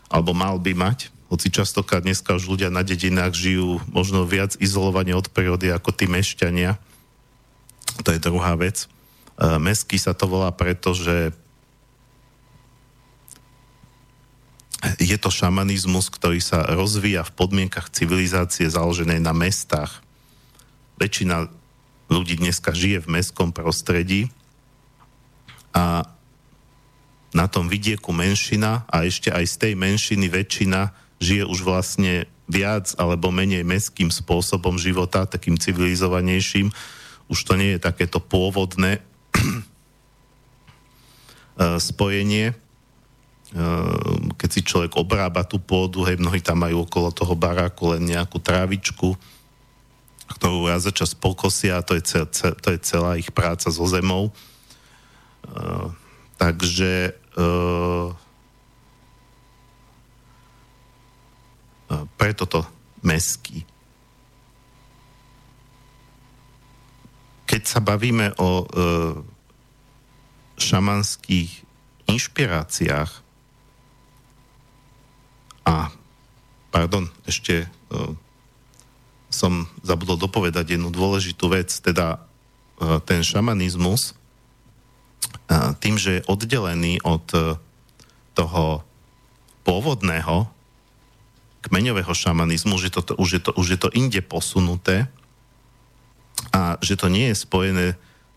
alebo mal by mať, hoci častokrát dneska už ľudia na dedinách žijú možno viac izolovane od prírody ako tí mešťania. To je druhá vec. E, Meský sa to volá preto, že je to šamanizmus, ktorý sa rozvíja v podmienkach civilizácie založenej na mestách. Väčšina ľudí dneska žije v mestskom prostredí a na tom vidieku menšina a ešte aj z tej menšiny väčšina žije už vlastne viac alebo menej meským spôsobom života, takým civilizovanejším. Už to nie je takéto pôvodné spojenie, keď si človek obrába tú pôdu, hej, mnohí tam majú okolo toho baráku len nejakú trávičku, ktorú raz za čas pokosia to je, cel, to je celá ich práca so zemou. Uh, takže uh, preto to meský. Keď sa bavíme o uh, šamanských inšpiráciách a pardon, ešte uh, som zabudol dopovedať jednu dôležitú vec, teda e, ten šamanizmus, e, tým, že je oddelený od e, toho pôvodného kmeňového šamanizmu, že to, už, je to, už je to inde posunuté a že to nie je spojené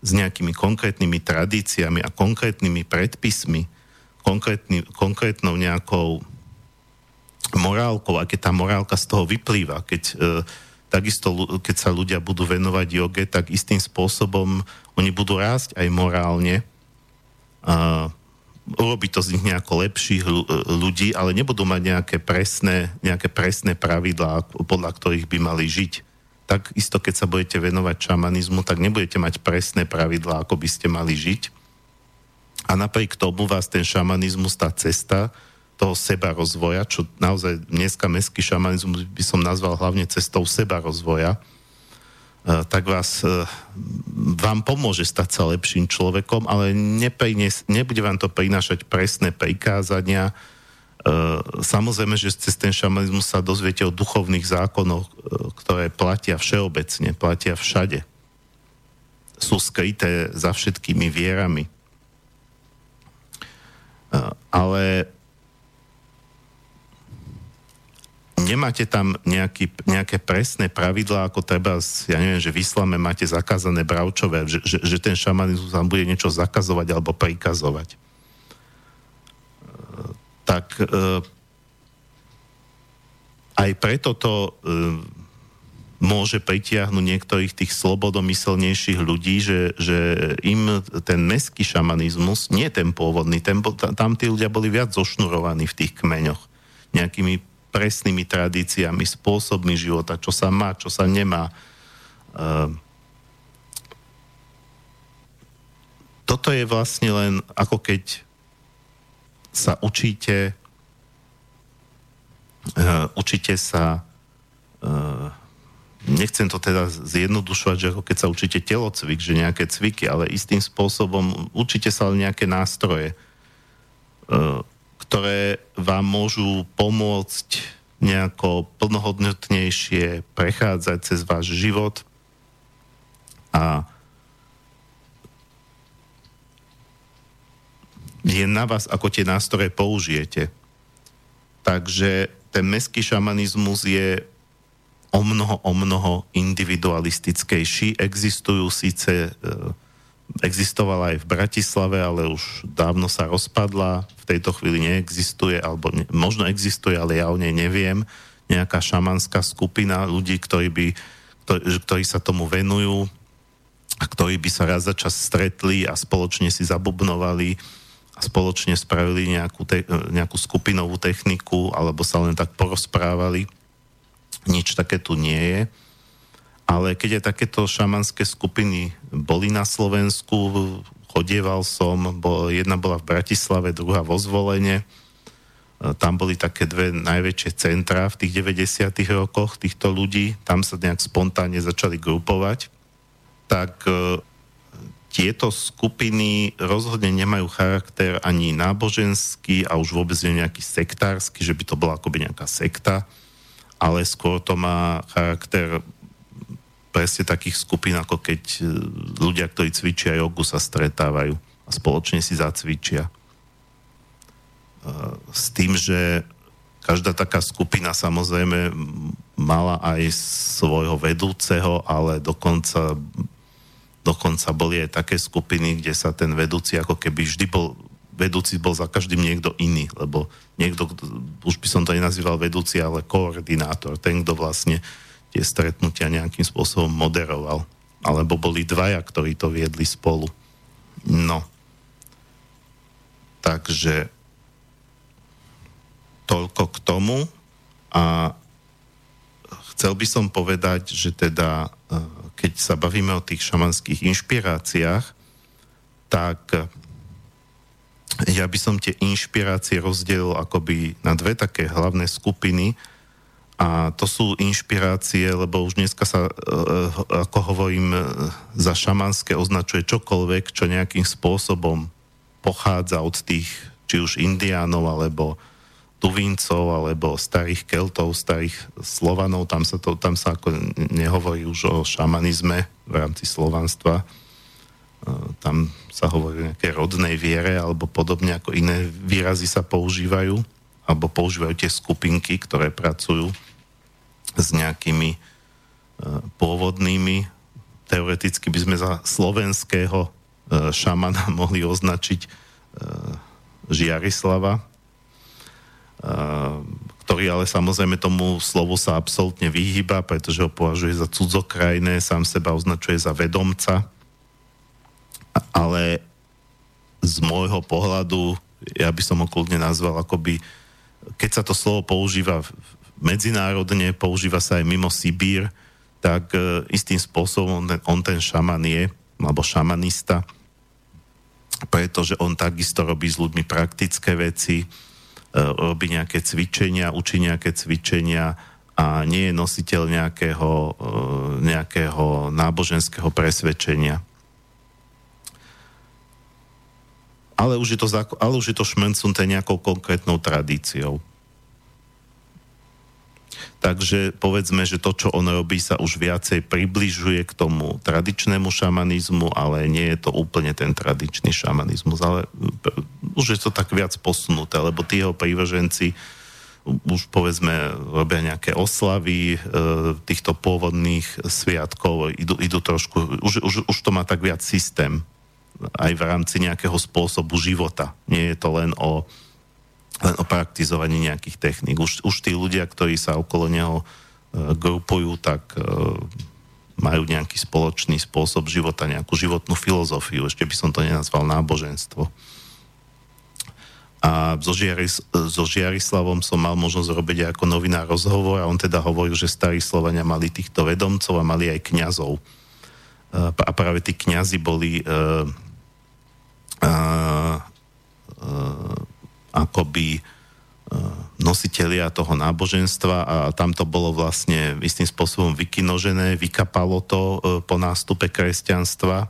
s nejakými konkrétnymi tradíciami a konkrétnymi predpismi, konkrétny, konkrétnou nejakou morálkou, a keď tá morálka z toho vyplýva, keď uh, takisto, keď sa ľudia budú venovať joge, tak istým spôsobom oni budú rásť aj morálne. A urobiť to z nich nejako lepších ľudí, ale nebudú mať nejaké presné, nejaké presné pravidlá, podľa ktorých by mali žiť. Tak isto, keď sa budete venovať šamanizmu, tak nebudete mať presné pravidlá, ako by ste mali žiť. A napriek tomu vás ten šamanizmus, tá cesta, toho seba rozvoja, čo naozaj dneska mestský šamanizmus by som nazval hlavne cestou seba rozvoja, e, tak vás, e, vám pomôže stať sa lepším človekom, ale neprines, nebude vám to prinášať presné prikázania. E, samozrejme, že cez ten šamanizmus sa dozviete o duchovných zákonoch, ktoré platia všeobecne, platia všade. Sú skryté za všetkými vierami. Ale nemáte tam nejaký, nejaké presné pravidlá, ako treba, ja neviem, že v islame máte zakázané bravčové, že, že, že ten šamanizmus vám bude niečo zakazovať alebo prikazovať. E, tak e, aj preto to e, môže pritiahnuť niektorých tých slobodomyselnejších ľudí, že, že im ten meský šamanizmus, nie ten pôvodný, ten, tam tí ľudia boli viac zošnurovaní v tých kmeňoch nejakými presnými tradíciami, spôsobmi života, čo sa má, čo sa nemá. Ehm, toto je vlastne len ako keď sa učíte ehm, učíte sa ehm, nechcem to teda zjednodušovať, že ako keď sa učíte telocvik, že nejaké cviky, ale istým spôsobom učíte sa len nejaké nástroje ktoré vám môžu pomôcť nejako plnohodnotnejšie prechádzať cez váš život a je na vás, ako tie nástroje použijete. Takže ten meský šamanizmus je o mnoho, o mnoho individualistickejší. Existujú síce e, existovala aj v Bratislave, ale už dávno sa rozpadla, v tejto chvíli neexistuje, alebo ne, možno existuje, ale ja o nej neviem, nejaká šamanská skupina ľudí, ktorí, by, ktorí, ktorí sa tomu venujú a ktorí by sa raz za čas stretli a spoločne si zabubnovali a spoločne spravili nejakú, te, nejakú skupinovú techniku alebo sa len tak porozprávali. Nič také tu nie je ale keď aj takéto šamanské skupiny boli na Slovensku, chodieval som, bo, jedna bola v Bratislave, druhá vo Zvolene, e, tam boli také dve najväčšie centra v tých 90. rokoch týchto ľudí, tam sa nejak spontánne začali grupovať, tak e, tieto skupiny rozhodne nemajú charakter ani náboženský a už vôbec nie nejaký sektársky, že by to bola akoby nejaká sekta, ale skôr to má charakter presne takých skupín, ako keď e, ľudia, ktorí cvičia jogu, sa stretávajú a spoločne si zacvičia. E, s tým, že každá taká skupina samozrejme mala aj svojho vedúceho, ale dokonca, dokonca boli aj také skupiny, kde sa ten vedúci ako keby vždy bol vedúci bol za každým niekto iný, lebo niekto, už by som to nenazýval vedúci, ale koordinátor, ten, kto vlastne tie stretnutia nejakým spôsobom moderoval. Alebo boli dvaja, ktorí to viedli spolu. No. Takže toľko k tomu a chcel by som povedať, že teda e, keď sa bavíme o tých šamanských inšpiráciách, tak ja by som tie inšpirácie rozdelil akoby na dve také hlavné skupiny a to sú inšpirácie, lebo už dneska sa, e, ako hovorím, za šamanské označuje čokoľvek, čo nejakým spôsobom pochádza od tých, či už indiánov, alebo Tuvincov, alebo starých Keltov, starých Slovanov, tam sa, to, tam sa ako nehovorí už o šamanizme v rámci slovanstva. E, tam sa hovorí o nejakej rodnej viere, alebo podobne ako iné výrazy sa používajú, alebo používajú tie skupinky, ktoré pracujú s nejakými e, pôvodnými. Teoreticky by sme za slovenského e, šamana mohli označiť Žiarislava, ktorý ale samozrejme tomu slovu sa absolútne vyhýba, pretože ho považuje za cudzokrajné, sám seba označuje za vedomca. Ale z môjho pohľadu, ja by som ho kľudne nazval akoby, keď sa to slovo používa medzinárodne, používa sa aj mimo Sibír, tak e, istým spôsobom on ten, šaman je, alebo šamanista, pretože on takisto robí s ľuďmi praktické veci, E, robí nejaké cvičenia, učí nejaké cvičenia a nie je nositeľ nejakého, e, nejakého náboženského presvedčenia. Ale už je to, ale už je to šmencnuté nejakou konkrétnou tradíciou. Takže povedzme, že to, čo on robí, sa už viacej približuje k tomu tradičnému šamanizmu, ale nie je to úplne ten tradičný šamanizmus, ale už je to tak viac posunuté, lebo tí jeho prívrženci už povedzme robia nejaké oslavy e, týchto pôvodných sviatkov, idú, idú trošku, už, už, už to má tak viac systém aj v rámci nejakého spôsobu života. Nie je to len o len o praktizovaní nejakých techník. Už, už tí ľudia, ktorí sa okolo neho e, grupujú, tak e, majú nejaký spoločný spôsob života, nejakú životnú filozofiu. Ešte by som to nenazval náboženstvo. A so, Žiaris, so Žiarislavom som mal možnosť robiť ako novinár rozhovor a on teda hovoril, že starí Slovania mali týchto vedomcov a mali aj kňazov. E, a práve tí kňazi boli uh, uh, uh, akoby e, nositelia toho náboženstva a tam to bolo vlastne istým spôsobom vykinožené, vykapalo to e, po nástupe kresťanstva. E,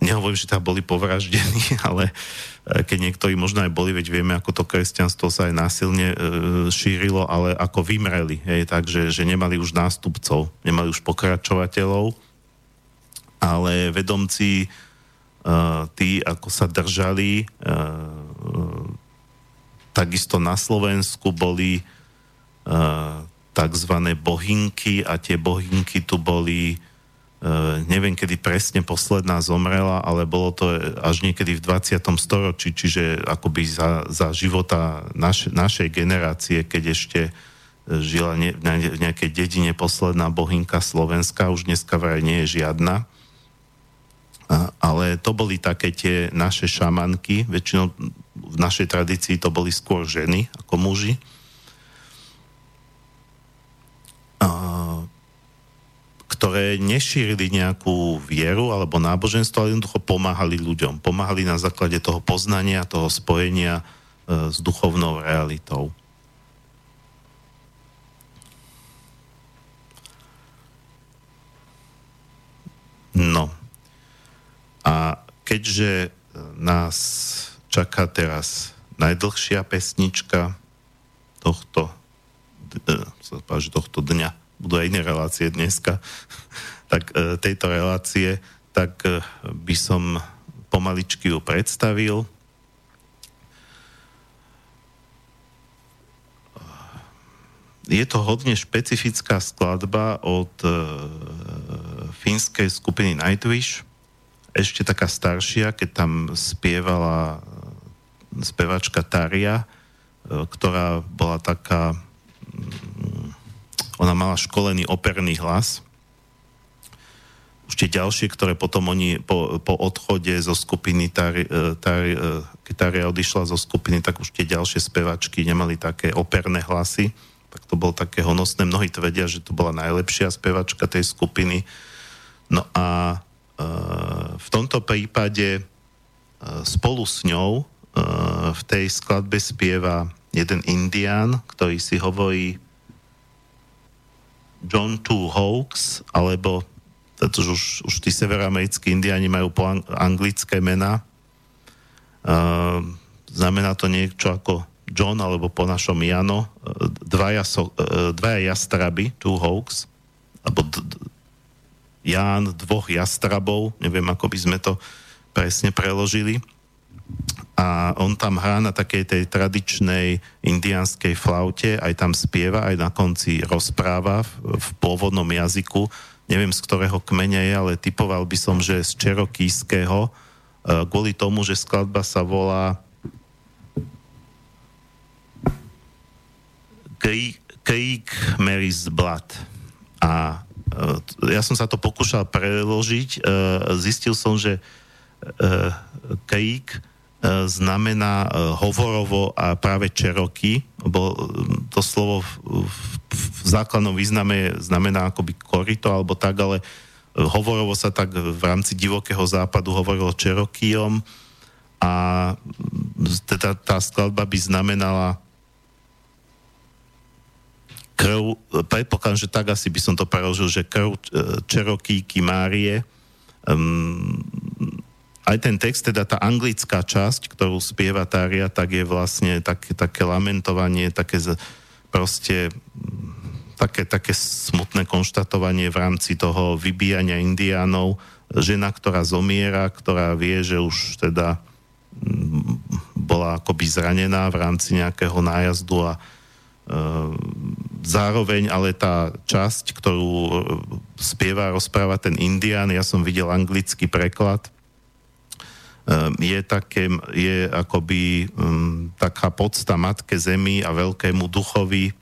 nehovorím, že tam boli povraždení, ale keď niektorí možno aj boli, veď vieme, ako to kresťanstvo sa aj násilne šírilo, ale ako vymreli, hej, takže že nemali už nástupcov, nemali už pokračovateľov, ale vedomci tí, ako sa držali, takisto na Slovensku boli tzv. bohinky a tie bohinky tu boli neviem, kedy presne posledná zomrela, ale bolo to až niekedy v 20. storočí, čiže akoby za, za života naš, našej generácie, keď ešte žila ne, v nejakej dedine posledná bohinka Slovenska, už dneska vraj nie je žiadna ale to boli také tie naše šamanky, väčšinou v našej tradícii to boli skôr ženy ako muži. ktoré nešírili nejakú vieru alebo náboženstvo, ale jednoducho pomáhali ľuďom. Pomáhali na základe toho poznania, toho spojenia e, s duchovnou realitou. No, a keďže e, nás čaká teraz najdlhšia pesnička tohto, e, tohto dňa, budú aj iné relácie dneska, tak e, tejto relácie, tak by som pomaličky ju predstavil. Je to hodne špecifická skladba od fínskej skupiny Nightwish, ešte taká staršia, keď tam spievala spevačka Taria, ktorá bola taká mm, ona mala školený operný hlas tie ďalšie, ktoré potom oni po, po odchode zo skupiny, e, e, keď Taria odišla zo skupiny, tak už tie ďalšie spevačky nemali také operné hlasy, tak to bolo také honosné. Mnohí tvrdia, že to bola najlepšia spevačka tej skupiny. No a e, v tomto prípade e, spolu s ňou e, v tej skladbe spieva jeden indián, ktorý si hovorí John Two Hawks, alebo pretože už, už tí severoamerickí indiáni majú po ang- anglické mená. Uh, znamená to niečo ako John alebo po našom Jano, dvaja, so, dvaja jastraby, two hawks, alebo d- Ján dvoch jastrabov, neviem ako by sme to presne preložili. A on tam hrá na takej tej tradičnej indianskej flaute, aj tam spieva, aj na konci rozpráva v, v pôvodnom jazyku neviem z ktorého kmeňa je, ale typoval by som, že z čerokýského, e, kvôli tomu, že skladba sa volá Creek Mary's Blood. A ja som sa to pokúšal preložiť. E, zistil som, že Creek znamená hovorovo a práve Cherokee, lebo to slovo v, v základnom význame znamená akoby korito alebo tak, ale e, hovorovo sa tak v rámci divokého západu hovorilo Čerokijom a teda tá skladba by znamenala krv, predpokladám, že tak asi by som to preložil, že krv Čerokíky Márie um, aj ten text, teda tá anglická časť, ktorú spieva Tária, tak je vlastne tak, také lamentovanie, také proste také, také smutné konštatovanie v rámci toho vybíjania indiánov. Žena, ktorá zomiera, ktorá vie, že už teda mm, bola akoby zranená v rámci nejakého nájazdu a e, zároveň ale tá časť, ktorú e, spieva rozpráva ten indián, ja som videl anglický preklad, e, je, také, je akoby um, taká podsta matke zemi a veľkému duchovi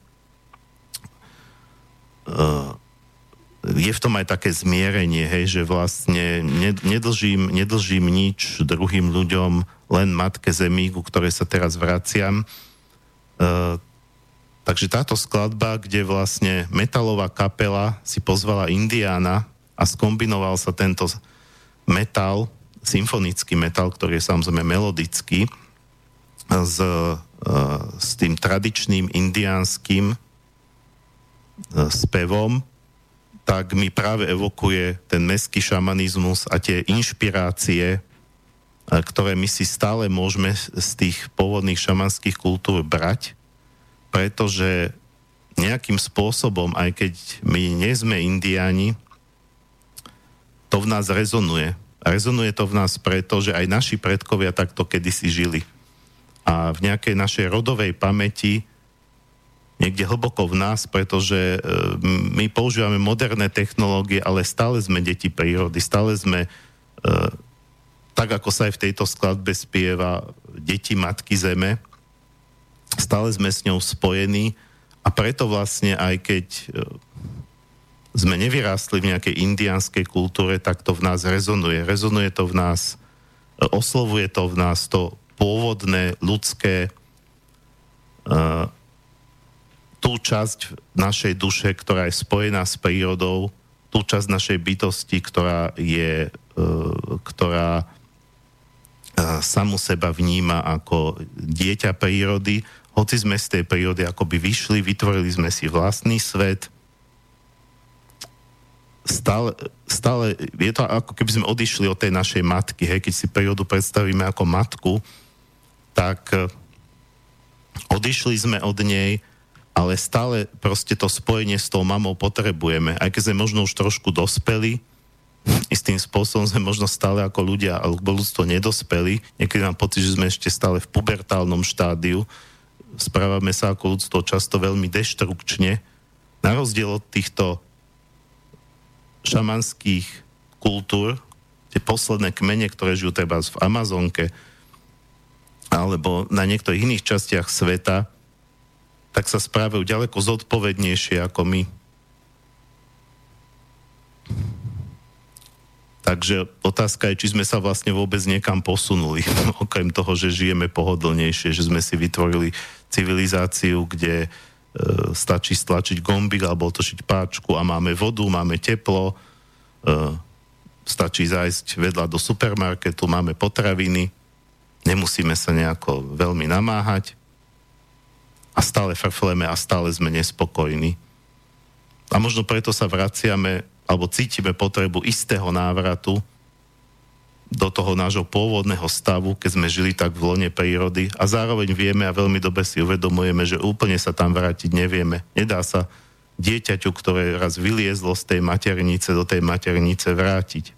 je v tom aj také zmierenie, hej, že vlastne nedlžím, nedlžím nič druhým ľuďom, len matke zemi, ku ktorej sa teraz vraciam. Uh, takže táto skladba, kde vlastne metalová kapela si pozvala Indiána a skombinoval sa tento metal, symfonický metal, ktorý je samozrejme melodický, s, uh, s tým tradičným indiánskym E, spevom, tak mi práve evokuje ten meský šamanizmus a tie inšpirácie, e, ktoré my si stále môžeme z tých pôvodných šamanských kultúr brať, pretože nejakým spôsobom, aj keď my nie sme indiáni, to v nás rezonuje. Rezonuje to v nás preto, že aj naši predkovia takto kedysi žili. A v nejakej našej rodovej pamäti niekde hlboko v nás, pretože e, my používame moderné technológie, ale stále sme deti prírody, stále sme, e, tak ako sa aj v tejto skladbe spieva, deti Matky Zeme, stále sme s ňou spojení a preto vlastne aj keď e, sme nevyrástli v nejakej indianskej kultúre, tak to v nás rezonuje. Rezonuje to v nás, oslovuje to v nás to pôvodné ľudské tú časť našej duše, ktorá je spojená s prírodou, tú časť našej bytosti, ktorá je, e, ktorá e, samu seba vníma ako dieťa prírody, hoci sme z tej prírody akoby vyšli, vytvorili sme si vlastný svet, stále, stále je to ako keby sme odišli od tej našej matky, hej, keď si prírodu predstavíme ako matku, tak e, odišli sme od nej, ale stále proste to spojenie s tou mamou potrebujeme. Aj keď sme možno už trošku dospeli, istým spôsobom sme možno stále ako ľudia alebo ľudstvo nedospeli. Niekedy mám pocit, že sme ešte stále v pubertálnom štádiu. Správame sa ako ľudstvo často veľmi deštrukčne. Na rozdiel od týchto šamanských kultúr, tie posledné kmene, ktoré žijú treba v Amazonke alebo na niektorých iných častiach sveta, tak sa správajú ďaleko zodpovednejšie ako my. Takže otázka je, či sme sa vlastne vôbec niekam posunuli, okrem toho, že žijeme pohodlnejšie, že sme si vytvorili civilizáciu, kde e, stačí stlačiť gombik alebo otočiť páčku a máme vodu, máme teplo, e, stačí zájsť vedľa do supermarketu, máme potraviny, nemusíme sa nejako veľmi namáhať a stále frfleme a stále sme nespokojní. A možno preto sa vraciame alebo cítime potrebu istého návratu do toho nášho pôvodného stavu, keď sme žili tak v lone prírody a zároveň vieme a veľmi dobre si uvedomujeme, že úplne sa tam vrátiť nevieme. Nedá sa dieťaťu, ktoré raz vyliezlo z tej maternice do tej maternice vrátiť.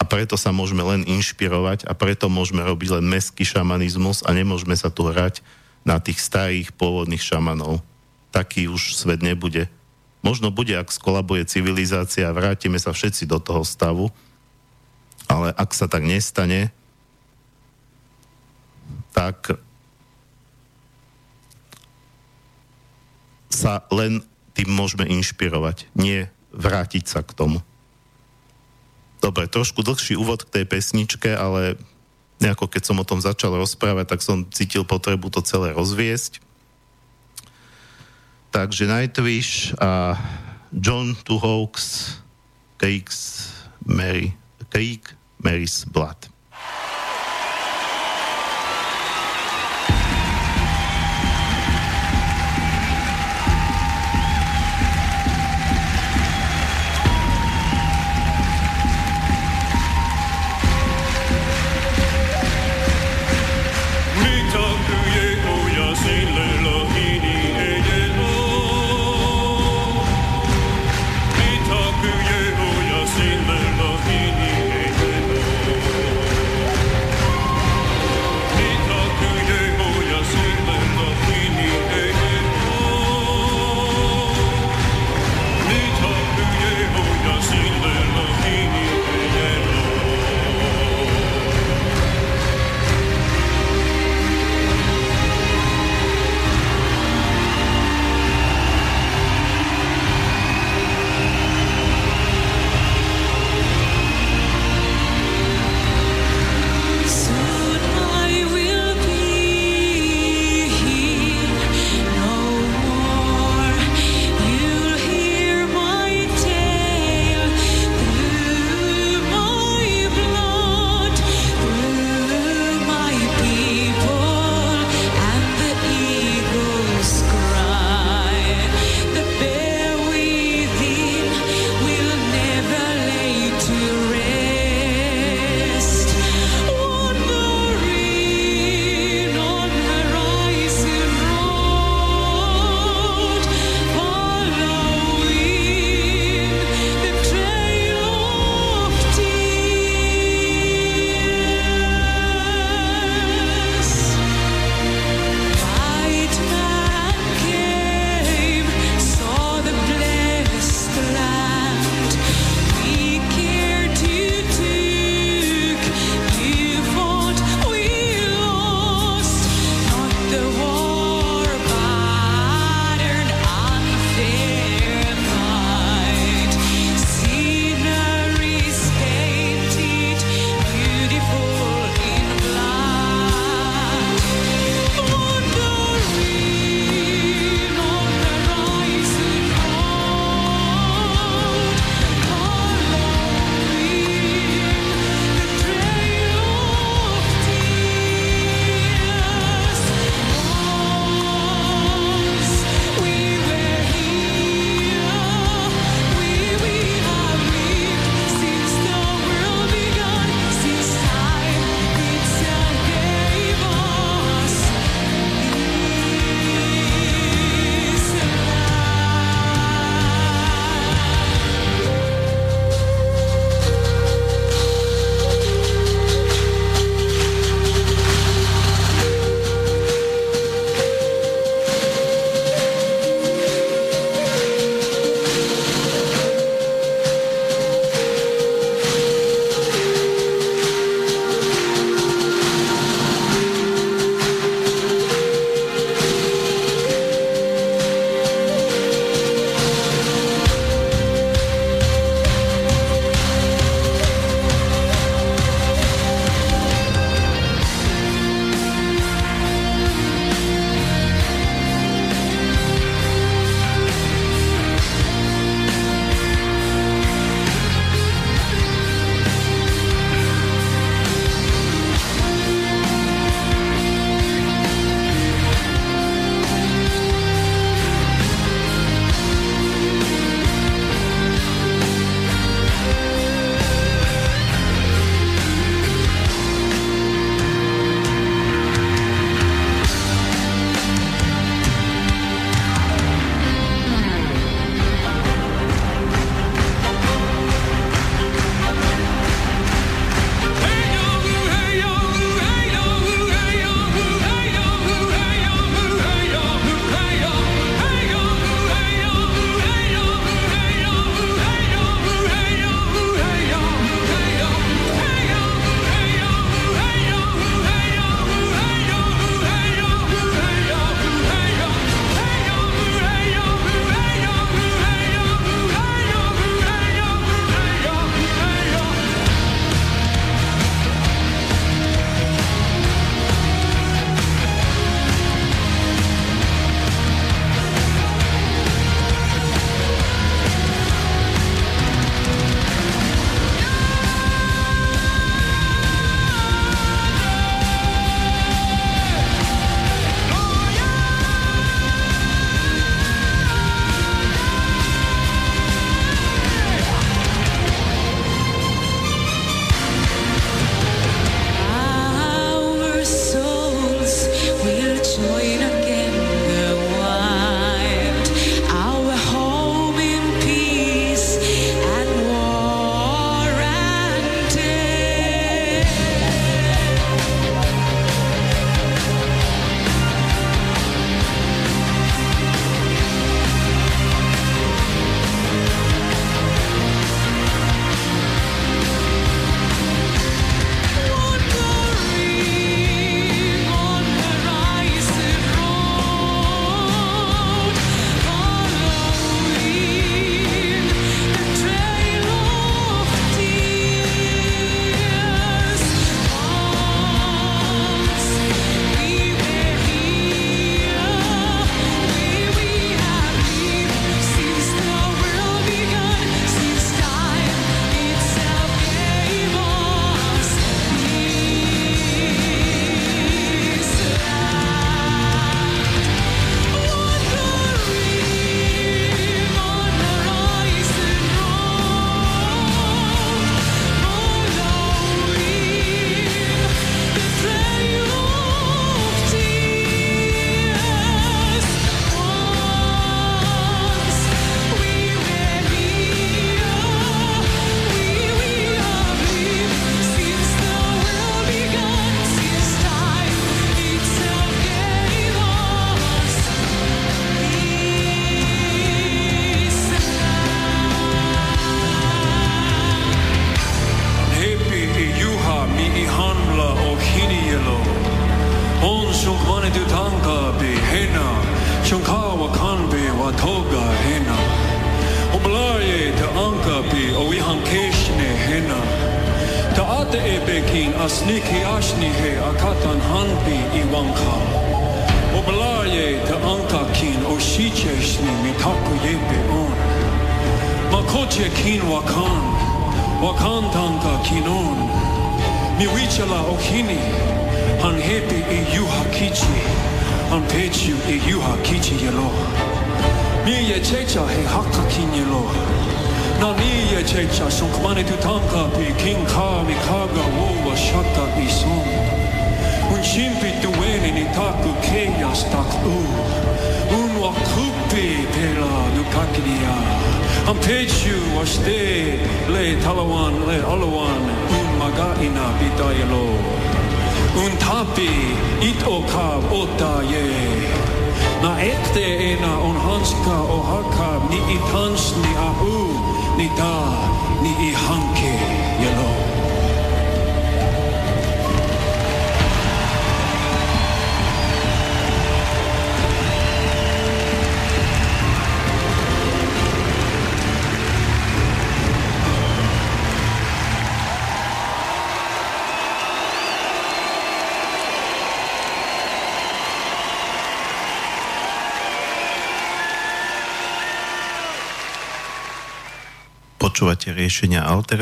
A preto sa môžeme len inšpirovať a preto môžeme robiť len meský šamanizmus a nemôžeme sa tu hrať na tých starých pôvodných šamanov. Taký už svet nebude. Možno bude, ak skolabuje civilizácia a vrátime sa všetci do toho stavu, ale ak sa tak nestane, tak sa len tým môžeme inšpirovať, nie vrátiť sa k tomu. Dobre, trošku dlhší úvod k tej pesničke, ale nejako keď som o tom začal rozprávať, tak som cítil potrebu to celé rozviesť. Takže Nightwish a John Two Hawks, Cakes, Mary, Cake, Mary's Blood.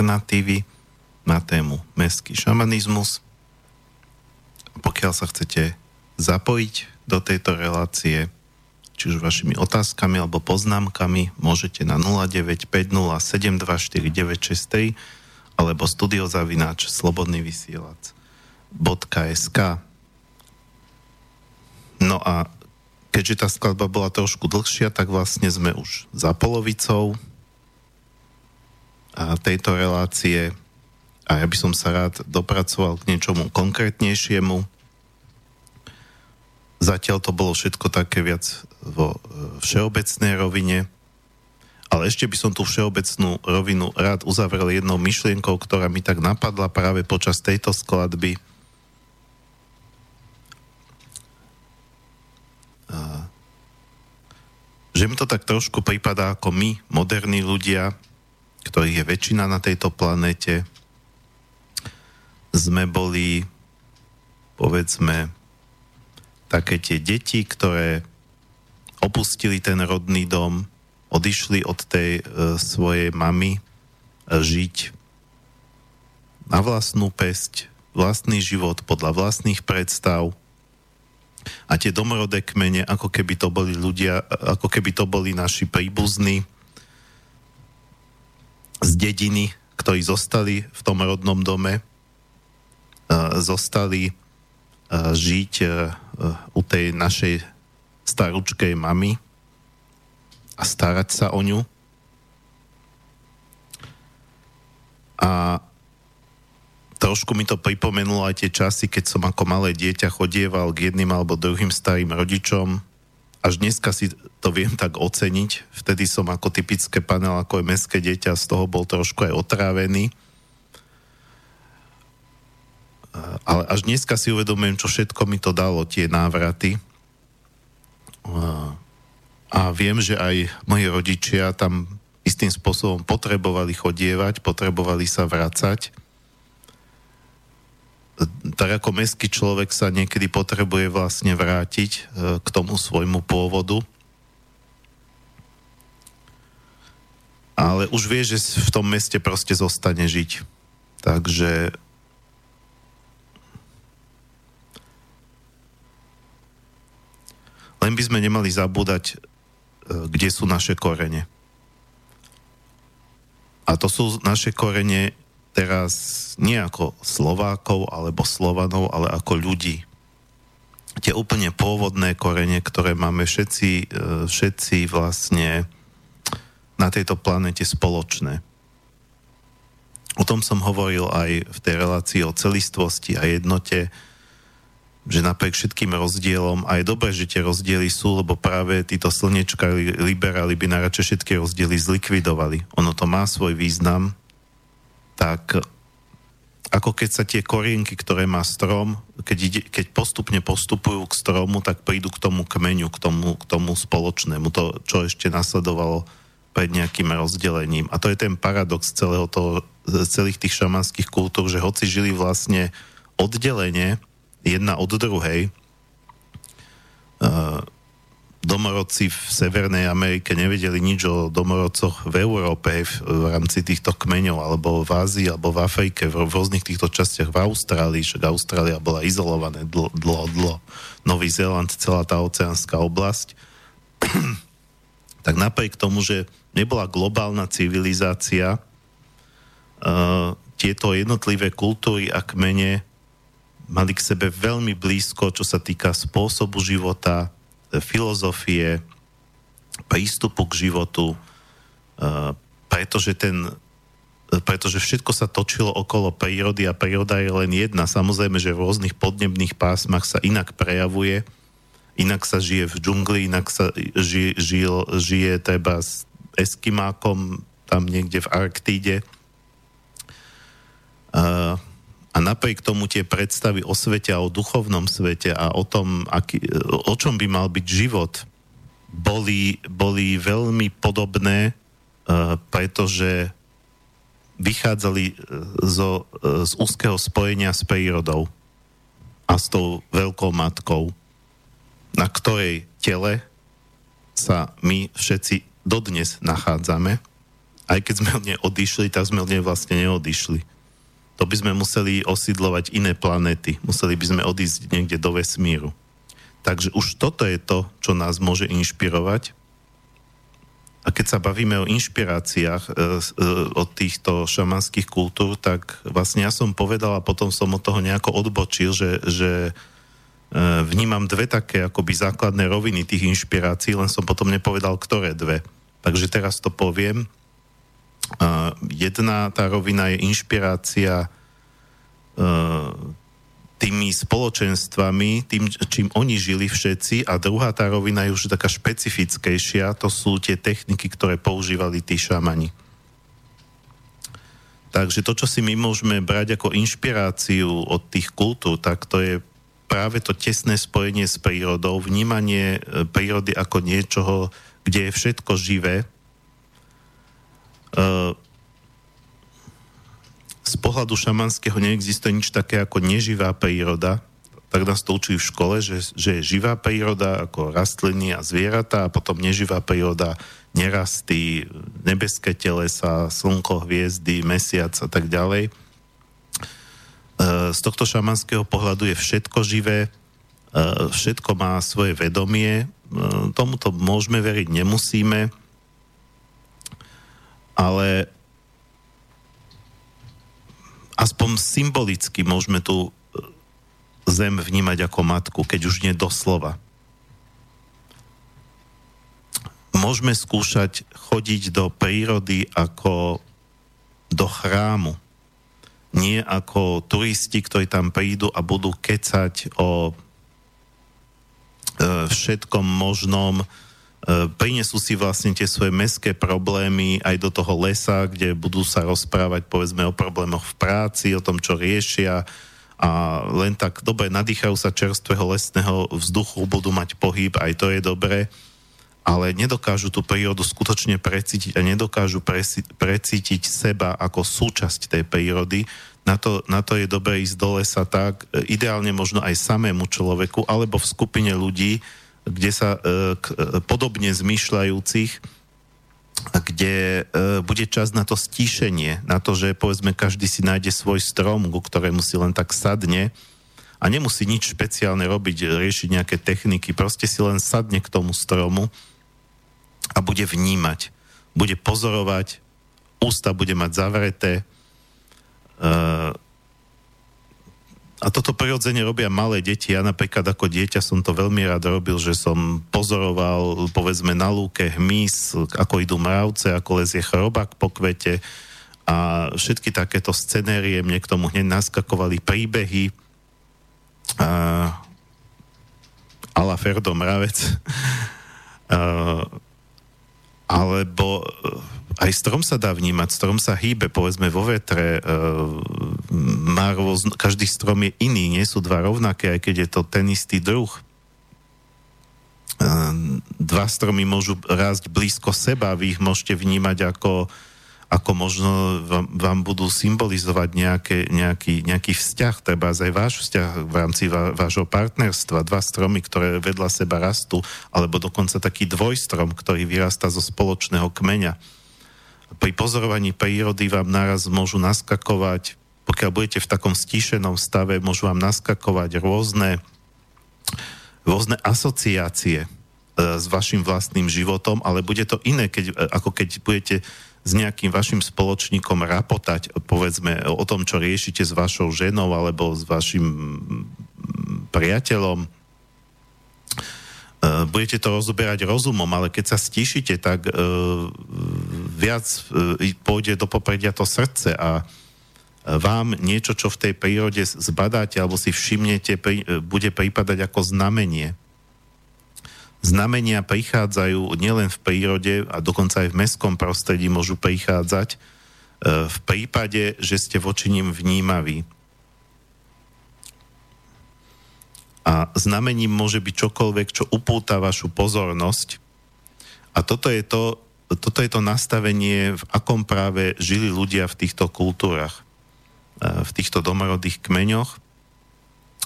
Alternatívy na tému mestský šamanizmus. Pokiaľ sa chcete zapojiť do tejto relácie, či už vašimi otázkami alebo poznámkami, môžete na 0950724963 alebo studiozavináč slobodný vysielač .sk No a keďže tá skladba bola trošku dlhšia, tak vlastne sme už za polovicou tejto relácie a ja by som sa rád dopracoval k niečomu konkrétnejšiemu. Zatiaľ to bolo všetko také viac vo e, všeobecnej rovine, ale ešte by som tú všeobecnú rovinu rád uzavrel jednou myšlienkou, ktorá mi tak napadla práve počas tejto skladby. Že mi to tak trošku prípada ako my, moderní ľudia, ktorých je väčšina na tejto planete, sme boli, povedzme, také tie deti, ktoré opustili ten rodný dom, odišli od tej e, svojej mamy e, žiť na vlastnú pesť, vlastný život podľa vlastných predstav. A tie domorodé kmene, ako keby to boli ľudia, ako keby to boli naši príbuzní, z dediny, ktorí zostali v tom rodnom dome, zostali žiť u tej našej starúčkej mamy a starať sa o ňu. A trošku mi to pripomenulo aj tie časy, keď som ako malé dieťa chodieval k jedným alebo druhým starým rodičom až dneska si to viem tak oceniť. Vtedy som ako typické panel, ako je mestské dieťa, z toho bol trošku aj otrávený. Ale až dneska si uvedomujem, čo všetko mi to dalo, tie návraty. A viem, že aj moji rodičia tam istým spôsobom potrebovali chodievať, potrebovali sa vracať tak ako mestský človek sa niekedy potrebuje vlastne vrátiť e, k tomu svojmu pôvodu. Ale už vie, že v tom meste proste zostane žiť. Takže len by sme nemali zabúdať, e, kde sú naše korene. A to sú naše korene teraz nie ako Slovákov alebo Slovanov, ale ako ľudí. Tie úplne pôvodné korene, ktoré máme všetci, e, všetci vlastne na tejto planete spoločné. O tom som hovoril aj v tej relácii o celistvosti a jednote, že napriek všetkým rozdielom, a je dobré, že tie rozdiely sú, lebo práve títo slnečka liberáli by najradšej všetky rozdiely zlikvidovali. Ono to má svoj význam, tak ako keď sa tie korienky, ktoré má strom, keď, ide, keď postupne postupujú k stromu, tak prídu k tomu kmeňu, k tomu, k tomu spoločnému, to, čo ešte nasledovalo pred nejakým rozdelením. A to je ten paradox celého toho, celých tých šamanských kultúr, že hoci žili vlastne oddelenie jedna od druhej, uh, domorodci v Severnej Amerike nevedeli nič o domorodcoch v Európe v, rámci týchto kmeňov, alebo v Ázii, alebo v Afrike, v, v rôznych týchto častiach, v Austrálii, však Austrália bola izolovaná dlho, dlho, dlho. Nový Zéland, celá tá oceánska oblasť. tak napriek tomu, že nebola globálna civilizácia, uh, tieto jednotlivé kultúry a kmene mali k sebe veľmi blízko, čo sa týka spôsobu života, filozofie, prístupu k životu, eh, pretože ten pretože všetko sa točilo okolo prírody a príroda je len jedna. Samozrejme, že v rôznych podnebných pásmach sa inak prejavuje, inak sa žije v džungli, inak sa žije, žije, žije treba s eskimákom tam niekde v Arktíde. Uh, a napriek tomu tie predstavy o svete a o duchovnom svete a o tom, aký, o čom by mal byť život, boli, boli veľmi podobné, uh, pretože vychádzali e, zo, uh, z úzkeho spojenia s prírodou a s tou veľkou matkou, na ktorej tele sa my všetci dodnes nachádzame. Aj keď sme od nej odišli, tak sme od nej vlastne neodišli to by sme museli osídlovať iné planéty. Museli by sme odísť niekde do vesmíru. Takže už toto je to, čo nás môže inšpirovať. A keď sa bavíme o inšpiráciách e, e, od týchto šamanských kultúr, tak vlastne ja som povedal a potom som od toho nejako odbočil, že, že e, vnímam dve také akoby základné roviny tých inšpirácií, len som potom nepovedal, ktoré dve. Takže teraz to poviem. Jedna tá rovina je inšpirácia e, tými spoločenstvami, tým, čím oni žili všetci. A druhá tá rovina je už taká špecifickejšia, to sú tie techniky, ktoré používali tí šamani. Takže to, čo si my môžeme brať ako inšpiráciu od tých kultúr, tak to je práve to tesné spojenie s prírodou, vnímanie e, prírody ako niečoho, kde je všetko živé, z pohľadu šamanského neexistuje nič také ako neživá príroda. Tak nás to učí v škole, že, že je živá príroda ako rastliny a zvieratá a potom neživá príroda nerasty, nebeské telesa, slnko, hviezdy, mesiac a tak ďalej. Eh, z tohto šamanského pohľadu je všetko živé, eh, všetko má svoje vedomie, tomuto môžeme veriť, nemusíme, ale aspoň symbolicky môžeme tu e, zem vnímať ako matku, keď už nie doslova. Môžeme skúšať chodiť do prírody ako do chrámu. Nie ako turisti, ktorí tam prídu a budú kecať o e, všetkom možnom, prinesú si vlastne tie svoje mestské problémy aj do toho lesa, kde budú sa rozprávať povedzme o problémoch v práci, o tom, čo riešia a len tak dobre nadýchajú sa čerstvého lesného vzduchu, budú mať pohyb, aj to je dobré, ale nedokážu tú prírodu skutočne precítiť a nedokážu presi- precítiť seba ako súčasť tej prírody. Na to, na to je dobré ísť do lesa tak, e, ideálne možno aj samému človeku, alebo v skupine ľudí, kde sa e, k, e, podobne zmýšľajúcich kde e, bude čas na to stíšenie, na to, že povedzme každý si nájde svoj strom, ku ktorému si len tak sadne a nemusí nič špeciálne robiť, riešiť nejaké techniky, proste si len sadne k tomu stromu a bude vnímať, bude pozorovať, ústa bude mať zavreté, e, a toto prirodzene robia malé deti. Ja napríklad ako dieťa som to veľmi rád robil, že som pozoroval, povedzme, na lúke hmyz, ako idú mravce, ako lezie chrobák po kvete. A všetky takéto scenérie, mne k tomu hneď naskakovali príbehy. A, ala Ferdo Mravec. A, alebo aj strom sa dá vnímať, strom sa hýbe, povedzme vo vetre, uh, má rôzno, každý strom je iný, nie sú dva rovnaké, aj keď je to ten istý druh. Uh, dva stromy môžu rásť blízko seba, vy ich môžete vnímať ako ako možno vám, vám budú symbolizovať nejaké, nejaký, nejaký vzťah, treba aj váš vzťah v rámci vášho partnerstva, dva stromy, ktoré vedľa seba rastú, alebo dokonca taký dvojstrom, ktorý vyrastá zo spoločného kmeňa. Pri pozorovaní prírody vám naraz môžu naskakovať, pokiaľ budete v takom stíšenom stave, môžu vám naskakovať rôzne, rôzne asociácie e, s vašim vlastným životom, ale bude to iné, keď, e, ako keď budete s nejakým vašim spoločníkom rapotať, povedzme, o tom, čo riešite s vašou ženou alebo s vašim priateľom. E, budete to rozoberať rozumom, ale keď sa stíšite, tak uh, viac uh, pôjde do popredia to srdce a vám niečo, čo v tej prírode zbadáte alebo si všimnete, pri, bude prípadať ako znamenie znamenia prichádzajú nielen v prírode a dokonca aj v mestskom prostredí môžu prichádzať e, v prípade, že ste voči ním vnímaví. A znamením môže byť čokoľvek, čo upúta vašu pozornosť. A toto je to, toto je to nastavenie, v akom práve žili ľudia v týchto kultúrach, e, v týchto domorodých kmeňoch.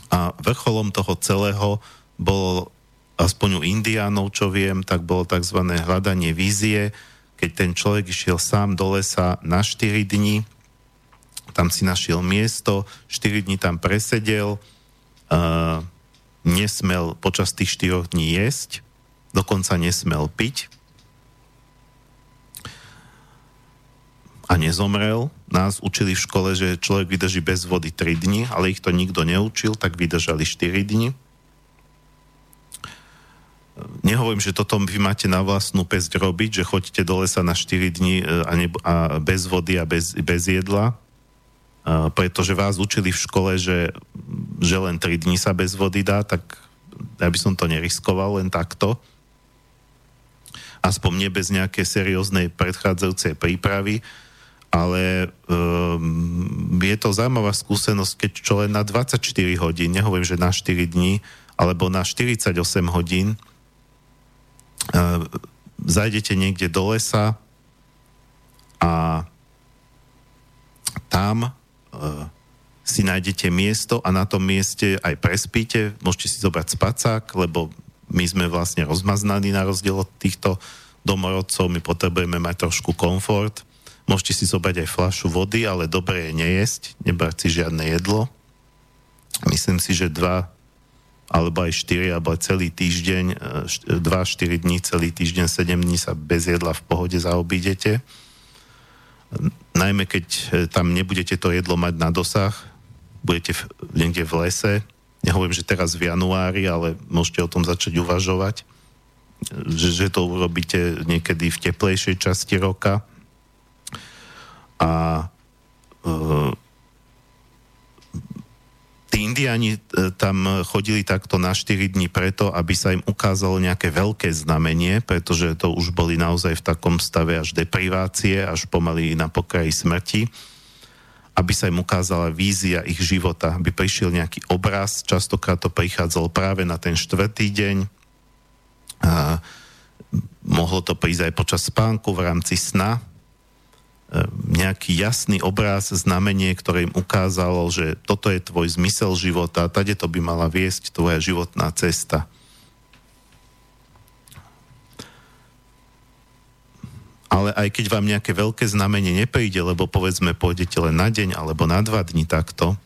A vrcholom toho celého bolo aspoň u indiánov, čo viem, tak bolo tzv. hľadanie vízie, keď ten človek išiel sám do lesa na 4 dní, tam si našiel miesto, 4 dní tam presedel, uh, nesmel počas tých 4 dní jesť, dokonca nesmel piť a nezomrel. Nás učili v škole, že človek vydrží bez vody 3 dní, ale ich to nikto neučil, tak vydržali 4 dní nehovorím, že toto vy máte na vlastnú pesť robiť, že choďte do lesa na 4 dní e, a, ne, a bez vody a bez, bez jedla, pretože vás učili v škole, že, že len 3 dní sa bez vody dá, tak ja by som to neriskoval len takto. Aspoň nie bez nejaké serióznej predchádzajúcej prípravy, ale um, je to zaujímavá skúsenosť, keď čo len na 24 hodín, nehovorím, že na 4 dní, alebo na 48 hodín zajdete niekde do lesa a tam uh, si nájdete miesto a na tom mieste aj prespíte, môžete si zobrať spacák, lebo my sme vlastne rozmaznaní na rozdiel od týchto domorodcov, my potrebujeme mať trošku komfort. Môžete si zobrať aj flašu vody, ale dobre je nejesť, nebrať si žiadne jedlo. Myslím si, že dva alebo aj 4, alebo aj celý týždeň, 2-4 e, dní, celý týždeň, 7 dní sa bez jedla v pohode zaobídete. Najmä keď e, tam nebudete to jedlo mať na dosah, budete v, niekde v lese, nehovorím, že teraz v januári, ale môžete o tom začať uvažovať, že, že to urobíte niekedy v teplejšej časti roka. A e, Tí indiani e, tam chodili takto na 4 dní preto, aby sa im ukázalo nejaké veľké znamenie, pretože to už boli naozaj v takom stave až deprivácie, až pomaly na pokraji smrti aby sa im ukázala vízia ich života, aby prišiel nejaký obraz, častokrát to prichádzalo práve na ten štvrtý deň, a mohlo to prísť aj počas spánku v rámci sna, nejaký jasný obraz, znamenie, ktoré im ukázalo, že toto je tvoj zmysel života, tade to by mala viesť tvoja životná cesta. Ale aj keď vám nejaké veľké znamenie nepríde, lebo povedzme pôjdete len na deň alebo na dva dní takto,